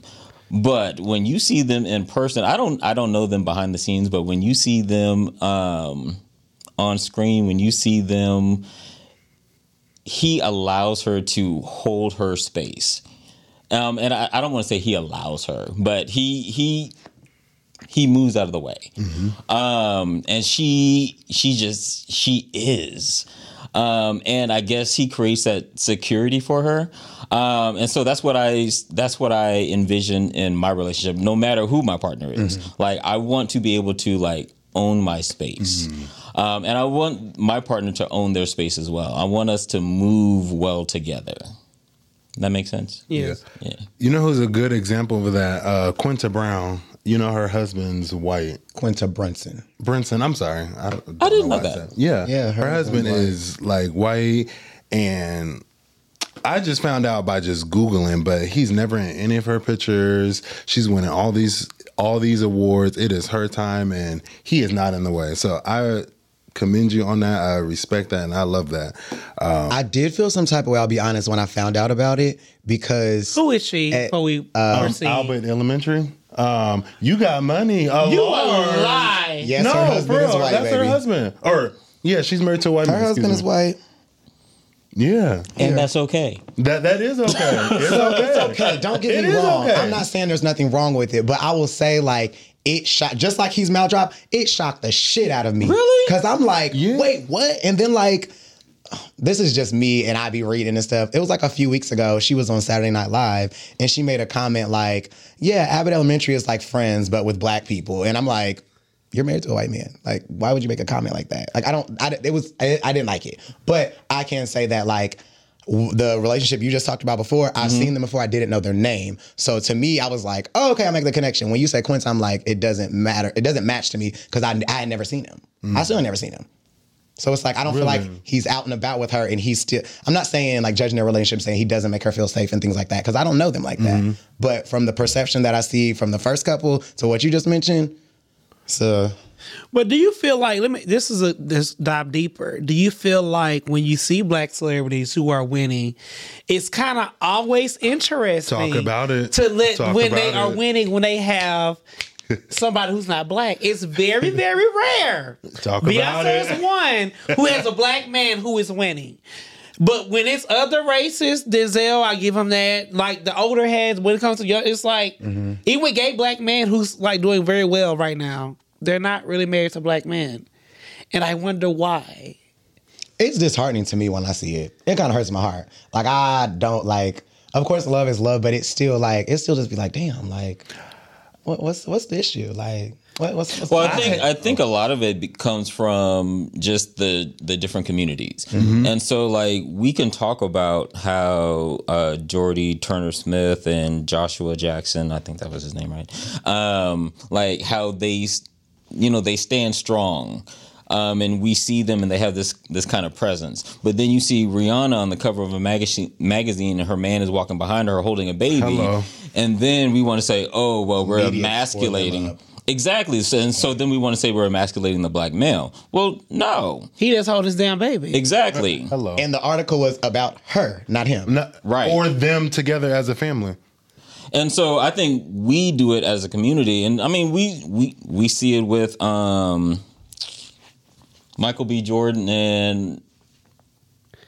but when you see them in person, I don't I don't know them behind the scenes, but when you see them um, on screen, when you see them, he allows her to hold her space. Um, and I, I don't want to say he allows her, but he he he moves out of the way. Um and she she just she is. Um and i guess he creates that security for her. Um and so that's what i that's what i envision in my relationship no matter who my partner is. Like i want to be able to like own my space um and i want my partner to own their space as well i want us to move well together that makes sense Yes. yeah You know who's a good example of that? Uh, Quinta Brown. You know her husband's white. Quinta Brunson. Brunson. I'm sorry. I, I didn't why know I that. said- Yeah, Yeah, Her, her husband is like white, and I just found out by just googling. But he's never in any of her pictures. She's winning all these all these awards. It is her time, and he is not in the way. So I commend you on that. I respect that, and I love that. Um, I did feel some type of way. I'll be honest when I found out about it because Who is she? Eh, Before we proceed. Abbott Elementary. Um, you got money. A you Lord. a lie. yes, no, her husband for real, is white. that's baby. her husband. Or yeah, she's married to a white Her man. husband excuse is white. Yeah, and that's okay. that that is okay. It's okay. It's okay. Don't get It me wrong. okay. I'm not saying there's nothing wrong with it, but I will say like it shocked just like he's maldrop, it shocked the shit out of me. Really? Because I'm like, Yeah. wait, what? And then like this is just me and I be reading and stuff. It was like a few weeks ago. She was on Saturday Night Live and she made a comment like, "Yeah, Abbott Elementary is like friends, but with black people." And I'm like, "You're married to a white man. Like, why would you make a comment like that?" Like, I don't. I, it was. I, I didn't like it, but I can say that like the relationship you just talked about before, I've mm-hmm. seen them before. I didn't know their name, so to me, I was like, "Oh, okay, I make the connection." When you say Quince, I'm like, it doesn't matter. It doesn't match to me because I I had never seen him. Mm. I still had never seen him. So it's like I don't feel like he's out and about with her, and he's still. I'm not saying like judging their relationship, saying he doesn't make her feel safe and things like that, because I don't know them like that. Mm-hmm. But from the perception that I see from the first couple to what you just mentioned, so But do you feel like let me this is a this dive deeper. Do you feel like when you see black celebrities who are winning, it's kind of always interesting Talk about it. to let Talk when they about are winning when they have somebody who's not black. It's very very rare. Talk about Beyonce it. is one who has a black man who is winning. But when it's other races, Denzel, I give him that. Like the older heads, when it comes to young, it's like Mm-hmm. even gay black men who's like doing very well right now, they're not really married to black men, and I wonder why. it's disheartening to me when I see it. It kind of hurts my heart. Like I don't like. Of course, love is love, but it's still like it still just be like, damn, like what, what's what's the issue? Like what, what's, what's Well, I think I think a lot of it comes from just the the different communities, Mm-hmm. and so like we can talk about how uh, Jordy Turner Smith and Joshua Jackson, I think that was his name, right? Um, like how they, s- you know, they stand strong. Um, and we see them, and they have this this kind of presence. But then you see Rihanna on the cover of a magazine, magazine, and her man is walking behind her holding a baby. Hello. And then we want to say, "Oh, well, we're Media emasculating." Exactly. So, and so then we want to say we're emasculating the black male. Well, no. He just hold his damn baby. Exactly. Hello. and the article was about her, not him. Not- Right. Or them together as a family. And so I think we do it as a community, and I mean we we we see it with um, Michael B. Jordan and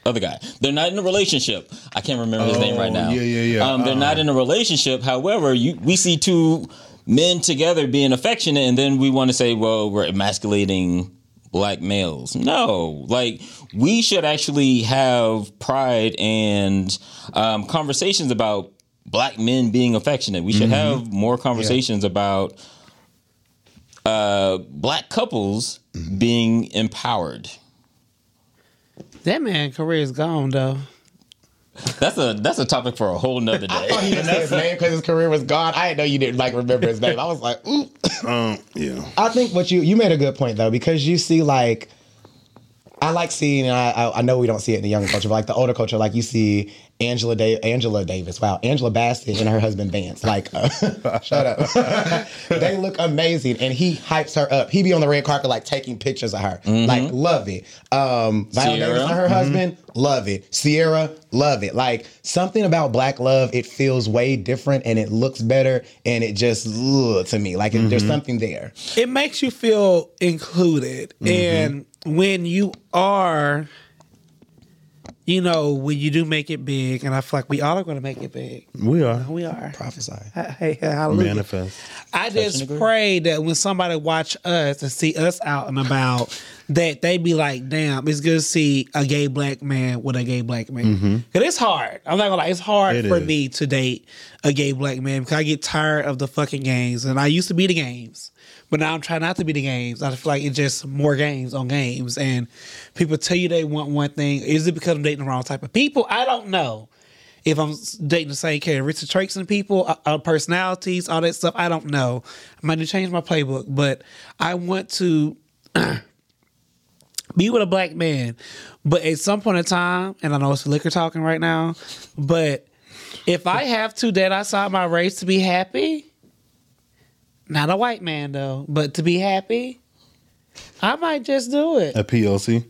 other guy. They're not in a relationship. I can't remember his name right Oh, now. yeah, yeah, yeah. Um, they're not in a relationship. However, you we see two men together being affectionate, and then we want to say, well, we're emasculating black males. No, like we should actually have pride and um, conversations about black men being affectionate. We should have more conversations about uh, black couples being empowered. That man career is gone though. That's a that's a topic for a whole nother I day. thought he didn't say his name because his career was gone. I didn't know you didn't like remember his name. I was like, ooh. Um, yeah. I think what you you made a good point though because you see like I like seeing and I I- I know we don't see it in the younger culture but like the older culture like you see Angela da- Angela Davis. Wow Angela Bassett and her husband Vance like uh, shut up. They look amazing and he hypes her up. He be on the red carpet like taking pictures of her. Like love it. Um Viola Sierra. Davis and her husband love it. Sierra love it. Like something about black love it feels way different and it looks better and it just ugh, to me. Like it, there's something there. It makes you feel included, and when you are, you know, when you do make it big, and I feel like we all are going to make it big. We are. We are. prophesy Hey, hallelujah. Manifest. I just pray that when somebody watch us and see us out and about, that they be like, "Damn, it's good to see a gay black man with a gay black man." Mm-hmm. Cause it's hard. I'm not gonna lie, it's hard It for is. me to date a gay black man because I get tired of the fucking games, and I used to be the games, but now I'm trying not to be the games. I feel like it's just more games on games, and people tell you they want one thing. Is it because I'm dating the wrong type of people? I don't know if I'm dating the same characteristic traits in people, uh, uh, personalities, all that stuff. I don't know. I might need to change my playbook, but I want to be with a black man. But at some point in time, and I know it's liquor talking right now, but if I have to date outside my race to be happy, not a white man though, but to be happy, I might just do it. A PLC.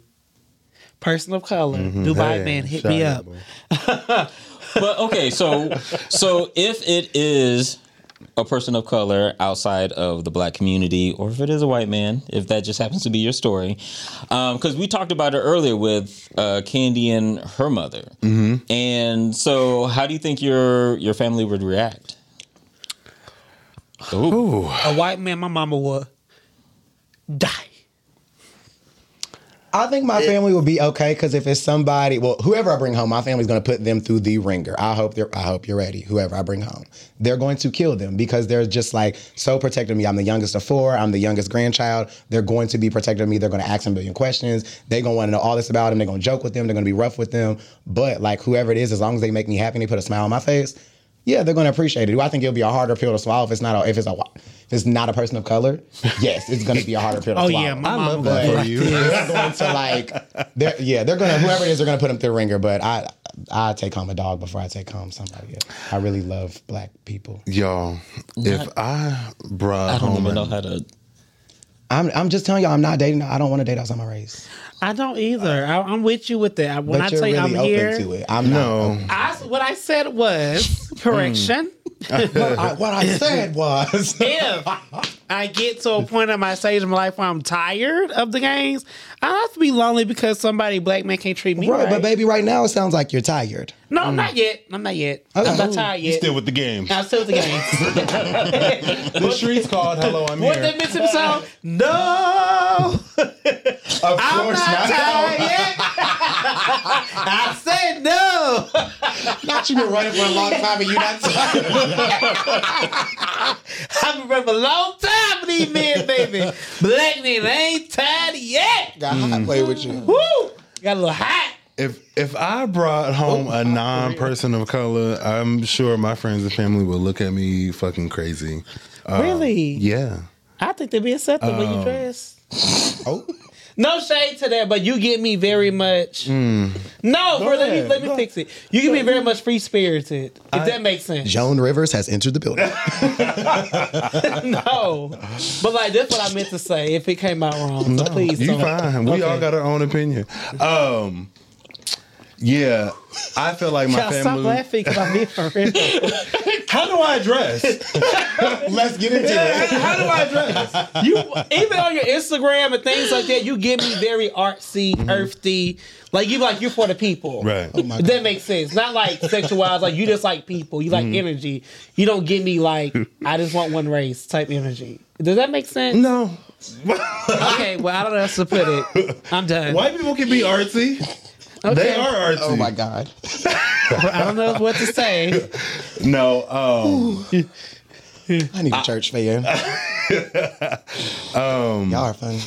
Person of color, Mm-hmm. Dubai Hey, man, hit me up. But okay, so so if it is a person of color outside of the black community, or if it is a white man, if that just happens to be your story, because we talked about it earlier with uh, Kandi and her mother, Mm-hmm. and so how do you think your your family would react? Ooh. A white man, my mama would die. I think my family will be okay because if it's somebody, well, whoever I bring home, my family's going to put them through the ringer. I hope they're. I hope you're ready. Whoever I bring home, they're going to kill them because they're just like so protective of me. I'm the youngest of four. I'm the youngest grandchild. They're going to be protective of me. They're going to ask a million questions. They're going to want to know all this about them. They're going to joke with them. They're going to be rough with them. But like whoever it is, as long as they make me happy and they put a smile on my face, yeah, they're going to appreciate it. Do I think it'll be a harder pill to swallow if it's not a, if it's a if it's not a person of color? Yes, it's going to be a harder pill to Oh swallow. Oh yeah, my I love that for like you. they're going to like, they're, yeah, they're gonna whoever it is, they're gonna put them through the ringer. But I, I take home a dog before I take home somebody. Else. I really love black people. Y'all, if I brought I don't home even know how to. I'm, I'm just telling y'all, I'm not dating. I don't want to date outside my race. I don't either. I, I'm with you with that. I- When But I you're tell you really I'm open here, to it. I'm not. no, I, what I said was mm. correction. I, what I said was, if I get to a point in my stage of my life where I'm tired of the games, I don't have to be lonely because somebody black man can't treat me right. right, but baby, right now it sounds like you're tired. no, mm. not yet. I'm not yet. I'm not tired you yet. still with the game. I'm still with the games. The streets called. Hello, I'm what here. that Mississippi song? No, Of I'm not tired yet. I said no. Not you been running for a long time and you not tired. I've been running for a long time for these men, baby. Black men ain't tired yet. Got hot play with you. Woo! Got a little hot. If if I brought home a non-person of color, I'm sure my friends and family would look at me fucking crazy. Uh, really? Yeah. I think they'd be accepted when you dress. Oh, No shade to that, but you get me very much. No, bro, let me let me fix it. You get me very much free spirited. If that makes sense. Joan Rivers has entered the building. No, but like that's what I meant to say. If it came out wrong, so please you don't. fine. We all got our own opinion. Um, yeah, I feel like my Y'all stop laughing because I'm being for real. How do I dress? Let's get into it. How do I dress? You even on your Instagram and things like that, you give me very artsy, mm-hmm. earthy. Like you like you're for the people. Right. Oh my If that makes sense. Not like sexualized. Like you just like people. You like mm-hmm. energy. You don't give me like I just want one race type energy. Does that make sense? No. Okay. Well, I don't know how to put it. I'm done. White people can be artsy. Okay. They are artsy. Oh my God. I don't know what to say. No. Um, I need a church fan. Um, Y'all are funny.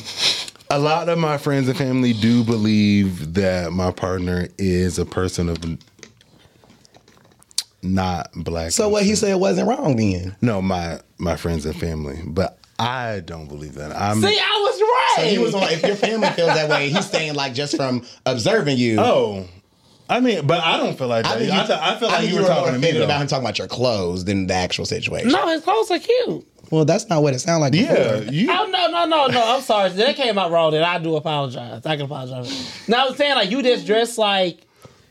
a lot of my friends and family do believe that my partner is a person of not black. So what he said wasn't wrong then. No, my my friends and family, but I don't believe that. I'm. See, I was right. So he was on. If your family feels that way, he's saying like just from observing you. oh, I mean, but I don't feel like that. I, think you- th- I feel like think you were more talking to me about him talking about your clothes than the actual situation. no, his clothes are cute. Well, that's not what it sounded like. Yeah, you. Oh no, no, no, no. I'm sorry. That came out wrong. Then I do apologize. I can apologize. Now I was saying like you just dress like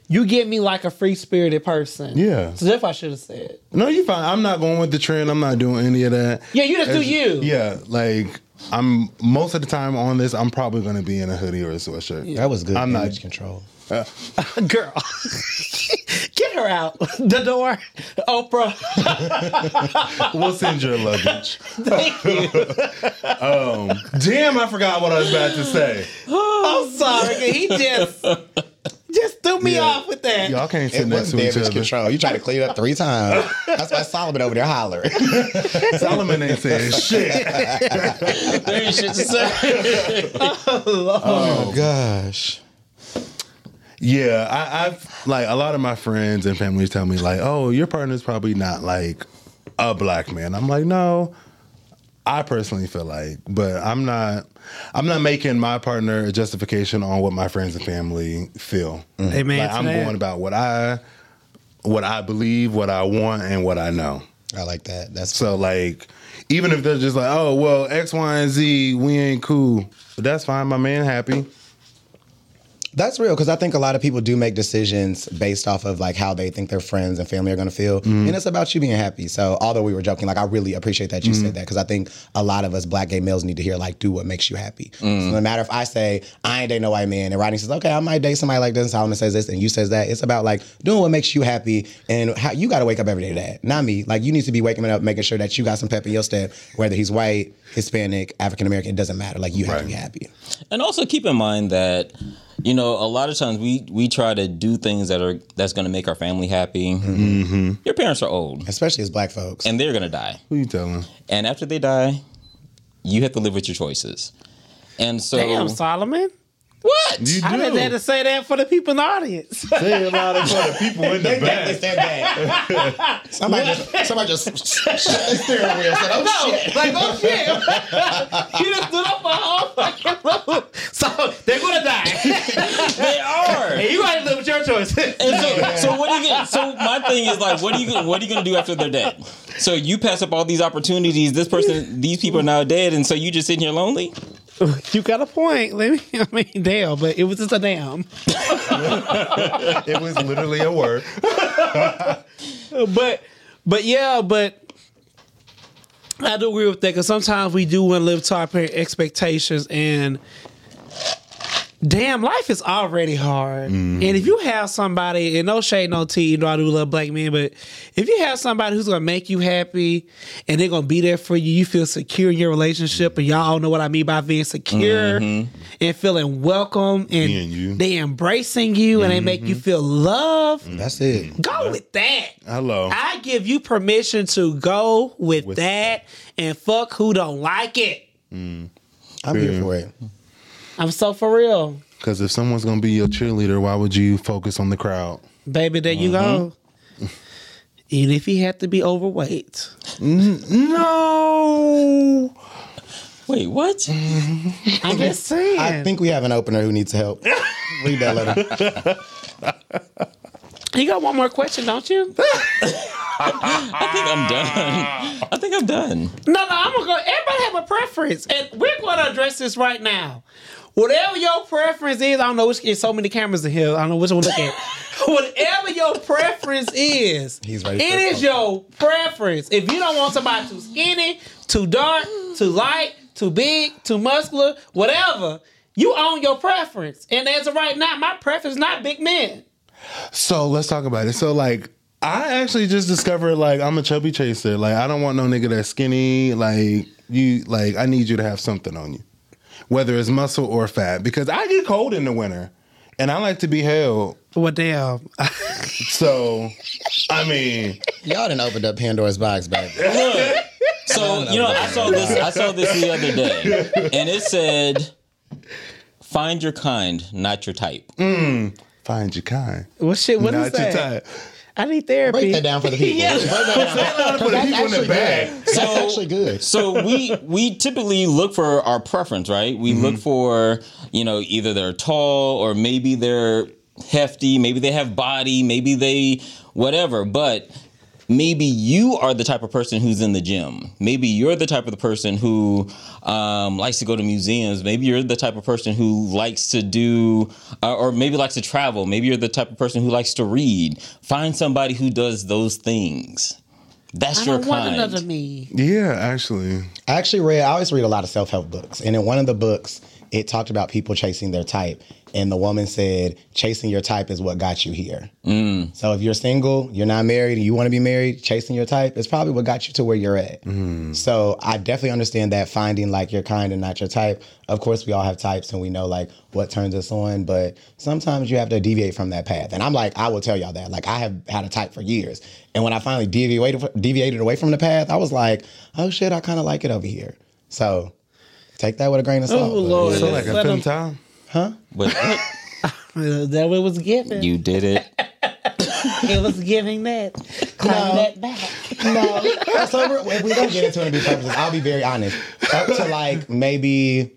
you get me like a free spirited person. Yeah. So that's what I should have said. No, you fine. I'm not going with the trend. I'm not doing any of that. Yeah, you just do you. Yeah, like I'm most of the time on this. I'm probably going to be in a hoodie or a sweatshirt. That was good I'm not- image control. Uh, girl. Get her out the door. Oprah. We'll send your luggage. Thank you. Um, damn, I forgot what I was about to say. I'm sorry. He just just threw me Yeah. off with that. Y'all can't sit It next to each damage other. control. You tried to clean it up three times. That's why Solomon over there hollering. Solomon ain't saying shit. There ain't shit to say. Oh, oh gosh. Yeah, I, I've like a lot of my friends and families tell me like, "Oh, your partner's probably not like a black man." I'm like, no. I personally feel like, but I'm not. I'm not making my partner a justification on what my friends and family feel. Mm-hmm. Amen Like, I'm going about what I, what I believe, what I want, and what I know. I like that. That's So like, Even if they're just like, oh well, X, Y, and Z, we ain't cool. But that's fine. My man happy. That's real because I think a lot of people do make decisions based off of like how they think their friends and family are going to feel, mm-hmm. and it's about you being happy. So, although we were joking, like I really appreciate that you said mm-hmm. that because I think a lot of us black gay males need to hear like do what makes you happy. So mm. no matter if I say I ain't date no white man, and Rodney says okay, I might date somebody like this, and Solomon says this, and you says that. It's about like doing what makes you happy, and how you got to wake up every day to that. Not me. Like you need to be waking up, making sure that you got some pep in your step, whether he's white, Hispanic, African American, it doesn't matter. Like you have to be happy. And also keep in mind that you know a lot of times we we try to do things that are that's going to make our family happy. Mm-hmm. Your parents are old Especially as black folks. and they're going to die, Who you telling? and after they die, you have to live with your choices. And so, Damn, Solomon. What? You I didn't have to say that for the people in the audience. Say a lot of for the people in the back. somebody just somebody just shut the steering wheel. Said, "Oh shit." like, oh shit. you just stood up for a whole fucking loop. So they're gonna die. they are. and you gotta live with your choices. And so, so what do you gonna, so my thing is like what are you gonna- what are you gonna do after they're dead? So you pass up all these opportunities. This person, these people are now dead, and so you just sitting here lonely. you got a point. Let me I mean damn, but it was just a damn. It was literally a word. but but yeah, but I do agree with that because sometimes we do want to live to our parent expectations and damn life is already hard and if you have somebody and no shade no tea you know i do love black men but if you have somebody who's gonna make you happy and they're gonna be there for you you feel secure in your relationship and y'all all know what i mean by being secure mm-hmm. and feeling welcome and Being you. they embracing you and they make you mm-hmm. feel loved mm-hmm. That's it. go with that Hello. I give you permission to go with, that and fuck who don't like it. Mm. I'm here for it. I'm so for real. Because if someone's gonna be your cheerleader, why would you focus on the crowd? Baby, there you go. Mm-hmm. Even if he had to be overweight. No. Wait, what? Mm-hmm. I'm just saying. I think we have an opener who needs help. Read that letter. you got one more question, don't you? I think I'm done. I think I'm done. No, no, I'm gonna go. Everybody have a preference, and we're going to address this right now. Whatever your preference is, I don't know which. There's so many cameras in here. I don't know which one to look at. Whatever your preference is, He's ready It for is it. your preference. If you don't want somebody too skinny, too dark, too light, too big, too muscular, whatever, you own your preference. And as of right now, my preference is not big men. So let's talk about it. So like I actually just discovered like I'm a chubby chaser. Like I don't want no nigga that's skinny. Like you like I need you to have something on you. Whether it's muscle or fat. Because I get cold in the winter. And I like to be held. Well, damn. Uh, so I mean Y'all didn't opened up Pandora's box, baby. Look, so you know, I saw this. I saw this the other day, and it said, "Find your kind, not your type." Mm, find your kind. what shit? What is Not your that? Type. I need therapy. Break that down for the people. Yeah. Break that down. For the people in the actually back. good. That's So- actually good. So we we typically look for our preference, right? We look mm-hmm. for you know either they're tall or maybe they're hefty, maybe they have body, maybe they whatever, but. Maybe you are the type of person who's in the gym. Maybe you're the type of the person who um, likes to go to museums. Maybe you're the type of person who likes to do, uh, or maybe likes to travel. Maybe you're the type of person who likes to read. Find somebody who does those things. That's I your don't want kind. another me. Yeah, actually. I actually read. I always read a lot of self help books, and in one of the books, it talked about people chasing their type, and the woman said, "Chasing your type is what got you here." Mm. So if you're single, you're not married, and you want to be married, chasing your type is probably what got you to where you're at. Mm. So I definitely understand that finding like your kind and not your type. Of course, we all have types, and we know like what turns us on, but sometimes you have to deviate from that path. And I'm like, I will tell y'all that. Like I have had a type for years, and when I finally deviated deviated away from the path, I was like, oh shit, I kind of like it over here. So take that with a grain of salt. Oh, but- Lord. So like a Let fifth him- time. But Uh, That what it was giving. you did it. it was giving that. Claim that back. No. so we're, if we don't get into interview purposes, I'll be very honest. Up to like maybe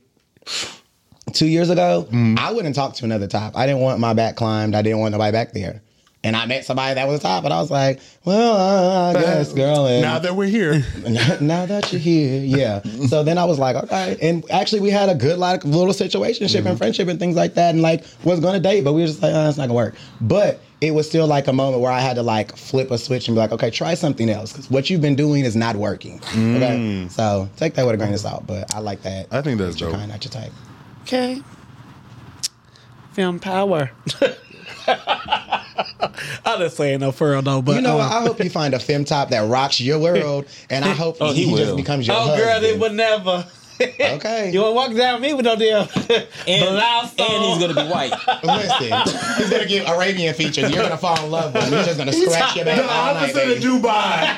two years ago, I wouldn't talk to another top. I didn't want my back climbed. I didn't want nobody back there. And I met somebody that was top, and I was like, "Well, uh, I guess, girl." And Now that we're here, now that you're here, yeah. So then I was like, okay. And actually, we had a good like little situationship and friendship and things like that, and like was gonna date, but we were just like, oh, it's not gonna work. But it was still like a moment where I had to like flip a switch and be like, okay, try something else because what you've been doing is not working. Okay, so take that with a grain of salt. But I like that. I think that's You're dope. kind, not your type. Okay. Film power. I'm just saying no for real though, but You know, uh. I hope you find a fem top that rocks your world, and I hope Oh, he, he just becomes your oh husband. girl, they would never. Okay. You want to walk down me with no damn And, blouse and he's gonna be white. Listen, he's gonna give Arabian features. You're gonna fall in love with him. He's just gonna scratch your back all night. baby. Dubai.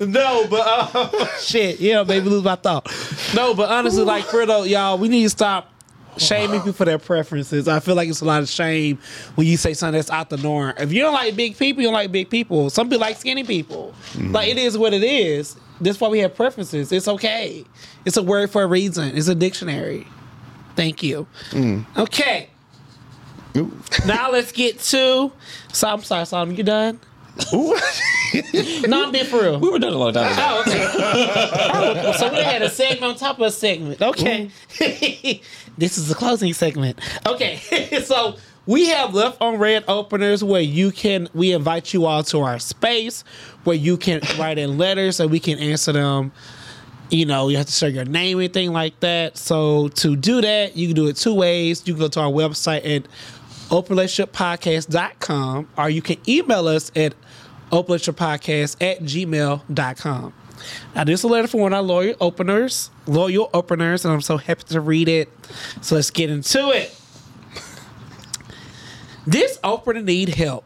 No, but uh, shit, yeah, baby, lose my thought. No, but honestly, like Fredo, y'all, we need to stop shaming people for their preferences. I feel like it's a lot of shame when you say something that's out the norm. If you don't like big people, you don't like big people. Some people like skinny people. Mm-hmm. Like it is what it is. That's why we have preferences. It's okay. It's a word for a reason. It's a dictionary. Thank you. Mm. Okay. Now let's get to. So I'm sorry, Solomon. You done? no, I'm being for real. We were done a long time ago. Oh, okay. oh, so we had a segment on top of a segment. Okay. Mm-hmm. this is the closing segment. Okay. so we have left on read openers where you can we invite you all to our space where you can write in letters so we can answer them. You know, you have to share your name, anything like that. So to do that, you can do it two ways. You can go to our website at openrelationshippodcast.com or you can email us at openrelationshippodcast at gmail.com. Now, this is a letter from one of our loyal openers, loyal openers, and I'm so happy to read it. So let's get into it. This opener need help.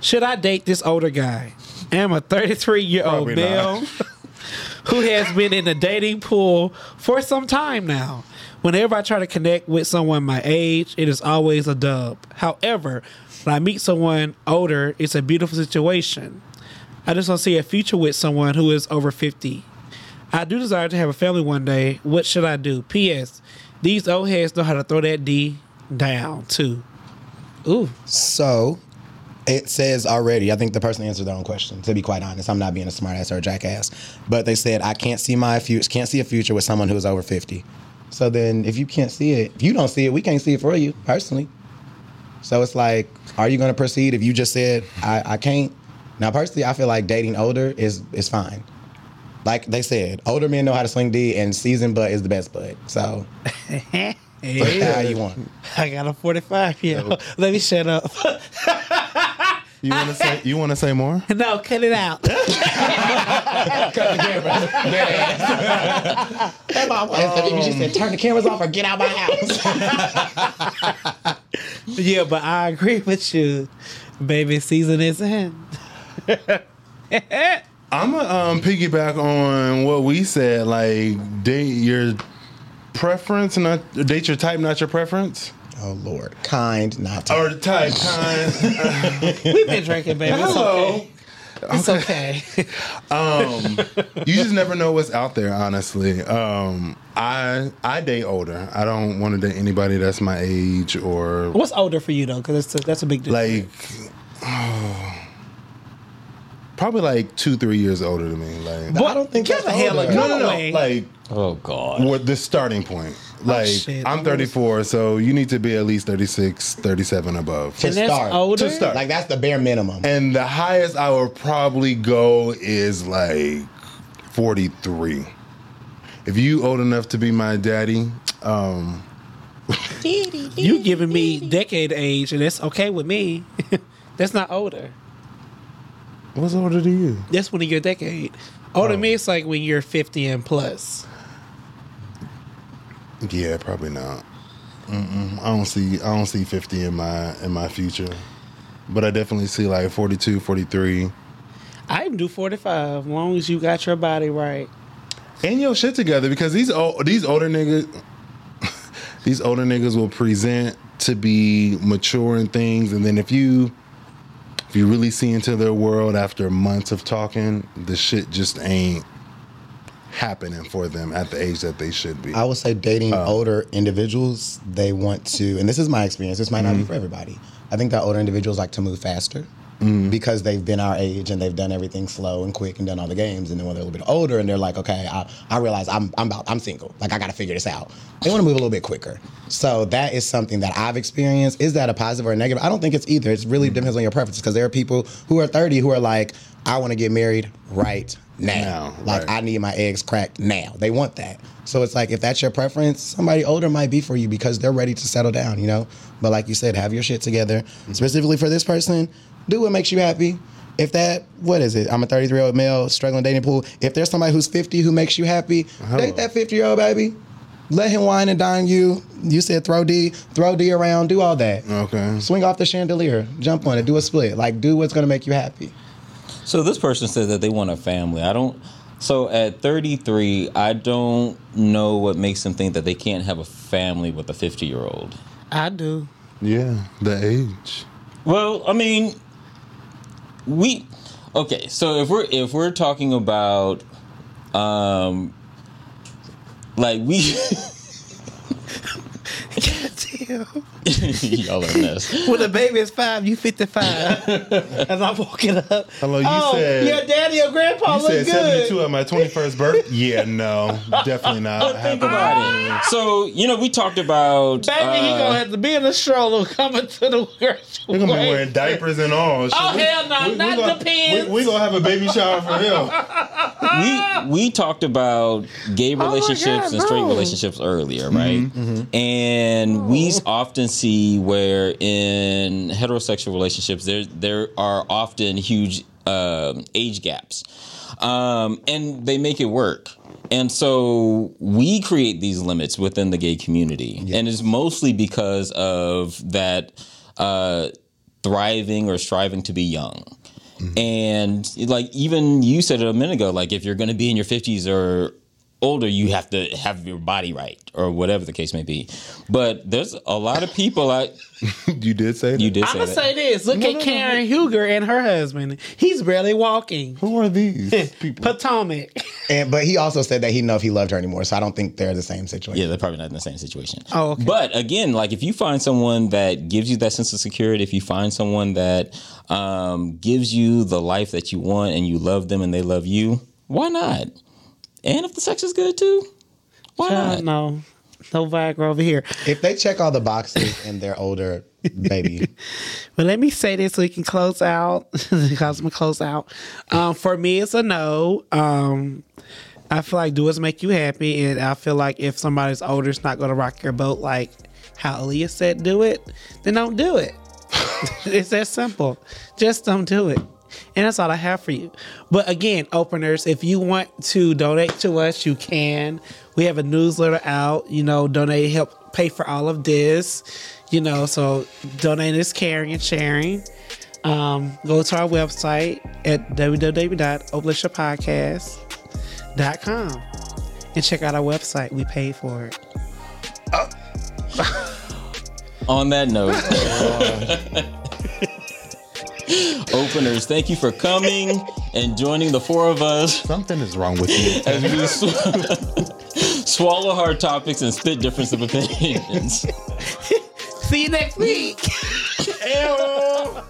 Should I date this older guy? I'm a 33 year old Probably male not. who has been in the dating pool for some time now. Whenever I try to connect with someone my age, it is always a dub. However, when I meet someone older, it's a beautiful situation. I just don't see a future with someone who is over 50. I do desire to have a family one day. What should I do? P.S. These old heads know how to throw that D down, too. Ooh. So it says already, I think the person answered their own question, to be quite honest. I'm not being a smartass or a jackass. But they said, I can't see my future can't see a future with someone who's over 50. So then if you can't see it, if you don't see it, we can't see it for you, personally. So it's like, are you gonna proceed if you just said I, I can't? Now personally, I feel like dating older is is fine. Like they said, older men know how to swing D and seasoned butt is the best butt. So Hey, how you want. I got a 45 year old. Let me shut up. You want to say? You want to say more? no, cut it out. cut the camera. That If you said turn the cameras off or get out my house. Yeah, but I agree with you. Baby season is in. I'm gonna um, piggyback on what we said. Like, date your preference, not date your type, not your preference, Oh Lord, kind, not to. or the type, kind. We've been drinking, baby. It's Hello. okay. It's okay. Um, you just never know what's out there. Honestly, um, I I date older. I don't want to date anybody that's my age or What's older for you though? Because that's a, that's a big difference. like. Probably like two, three years older than me. Like, I don't think Get that's the hell older. of- no, no, no. Like, Oh God. what the starting point? Like, shit. I'm 34, so you need to be at least 36, 37 above. to And start. older? To start. Like that's the bare minimum. And the highest I would probably go is like 43. If you old enough to be my daddy, um, you giving me decade age, and that's okay with me. that's not older. what's older to you? That's when you're decade. Older than me, it's like when you're 50 and plus. Yeah, probably not. Mm-mm. I don't see I don't see 50 in my in my future. But I definitely see like 42, 43. I can do 45 as long as you got your body right. and your shit together because these old, these older niggas these older niggas will present to be mature in things and then if you if you really see into their world after months of talking the shit just ain't happening for them at the age that they should be. I would say dating oh. older individuals, they want to, and this is my experience. This might not be mm-hmm. for everybody. I think that older individuals like to move faster Mm. because they've been our age and they've done everything slow and quick and done all the games. And then when they're a little bit older and they're like, okay, I, I realize I'm I'm about I'm single. Like I got to figure this out. They want to move a little bit quicker. So that is something that I've experienced. Is that a positive or a negative? I don't think it's either. It really mm. depends on your preferences because there are people who are 30 who are like, I want to get married right now. Like right. I need my eggs cracked now. They want that. So it's like if that's your preference, somebody older might be for you because they're ready to settle down, you know? But like you said, have your shit together. Mm. Specifically for this person, do what makes you happy. If that, what is it? I'm a 33 year old male struggling dating pool. If there's somebody who's 50 who makes you happy, uh-huh. date that 50 year old baby. Let him wine and dine you. You said throw D, throw D around, do all that. okay. Swing off the chandelier, jump on it, do a split. Like do what's gonna make you happy. So this person says that they want a family. I don't. So at 33, I don't know what makes them think that they can't have a family with a 50 year old. I do. Yeah, the age. Well, I mean, we okay. So if we're if we're talking about, um, like we. y'all are a mess. When the baby is five, you 55. As I'm walking up. Hello, you oh, said- your daddy or grandpa You look said good. 72 at my 21st birth? Yeah, no, definitely not. But think about it. So you know, we talked about. Baby, he uh, gonna have to be in a stroller coming to the grocery. We're gonna be wearing diapers and all. Shit, Oh, we- hell no, we- we not gonna- the pants. We, we gonna have a baby shower for him. we we talked about gay my relationships God, and straight no. relationships earlier, right? And we often see where in heterosexual relationships there there are often huge um age gaps, um, and they make it work. And so we create these limits within the gay community, and it's mostly because of that uh, thriving or striving to be young. And like even you said it a minute ago, like if you're going to be in your 50s or older, you have to have your body right or whatever the case may be. But there's a lot of people out. you did say that? You did I'm say gonna that. say this. Look at Karen Huger and her husband. He's barely walking. Who are these people? Potomac. And but he also said that he didn't know if he loved her anymore. So I don't think they're the same situation. Yeah, they're probably not in the same situation. Oh, okay. But again, like if you find someone that gives you that sense of security, if you find someone that um, gives you the life that you want and you love them and they love you, why not? And if the sex is good too, why Child, not? no, no Viagra over here. If they check all the boxes and they're older, baby. But let me say this so we can close out. because I'm gonna close out. Um, for me, it's a no. Um, I feel like do what's make you happy, and I feel like if somebody's older, it's not gonna rock your boat. Like how Aaliyah said, do it, then don't do it. it's that simple. Just don't do it. And that's all I have for you. But again, openers, if you want to donate to us, you can. We have a newsletter out, you know, donate, help pay for all of this, you know, so donating is caring and sharing. Um, go to our website at www.openrelationshippodcast.com and check out our website. We pay for it. On that note, openers, thank you for coming and joining the four of us Something is wrong with you. as we sw- swallow hard topics and spit difference of opinions. See you next week. Ew.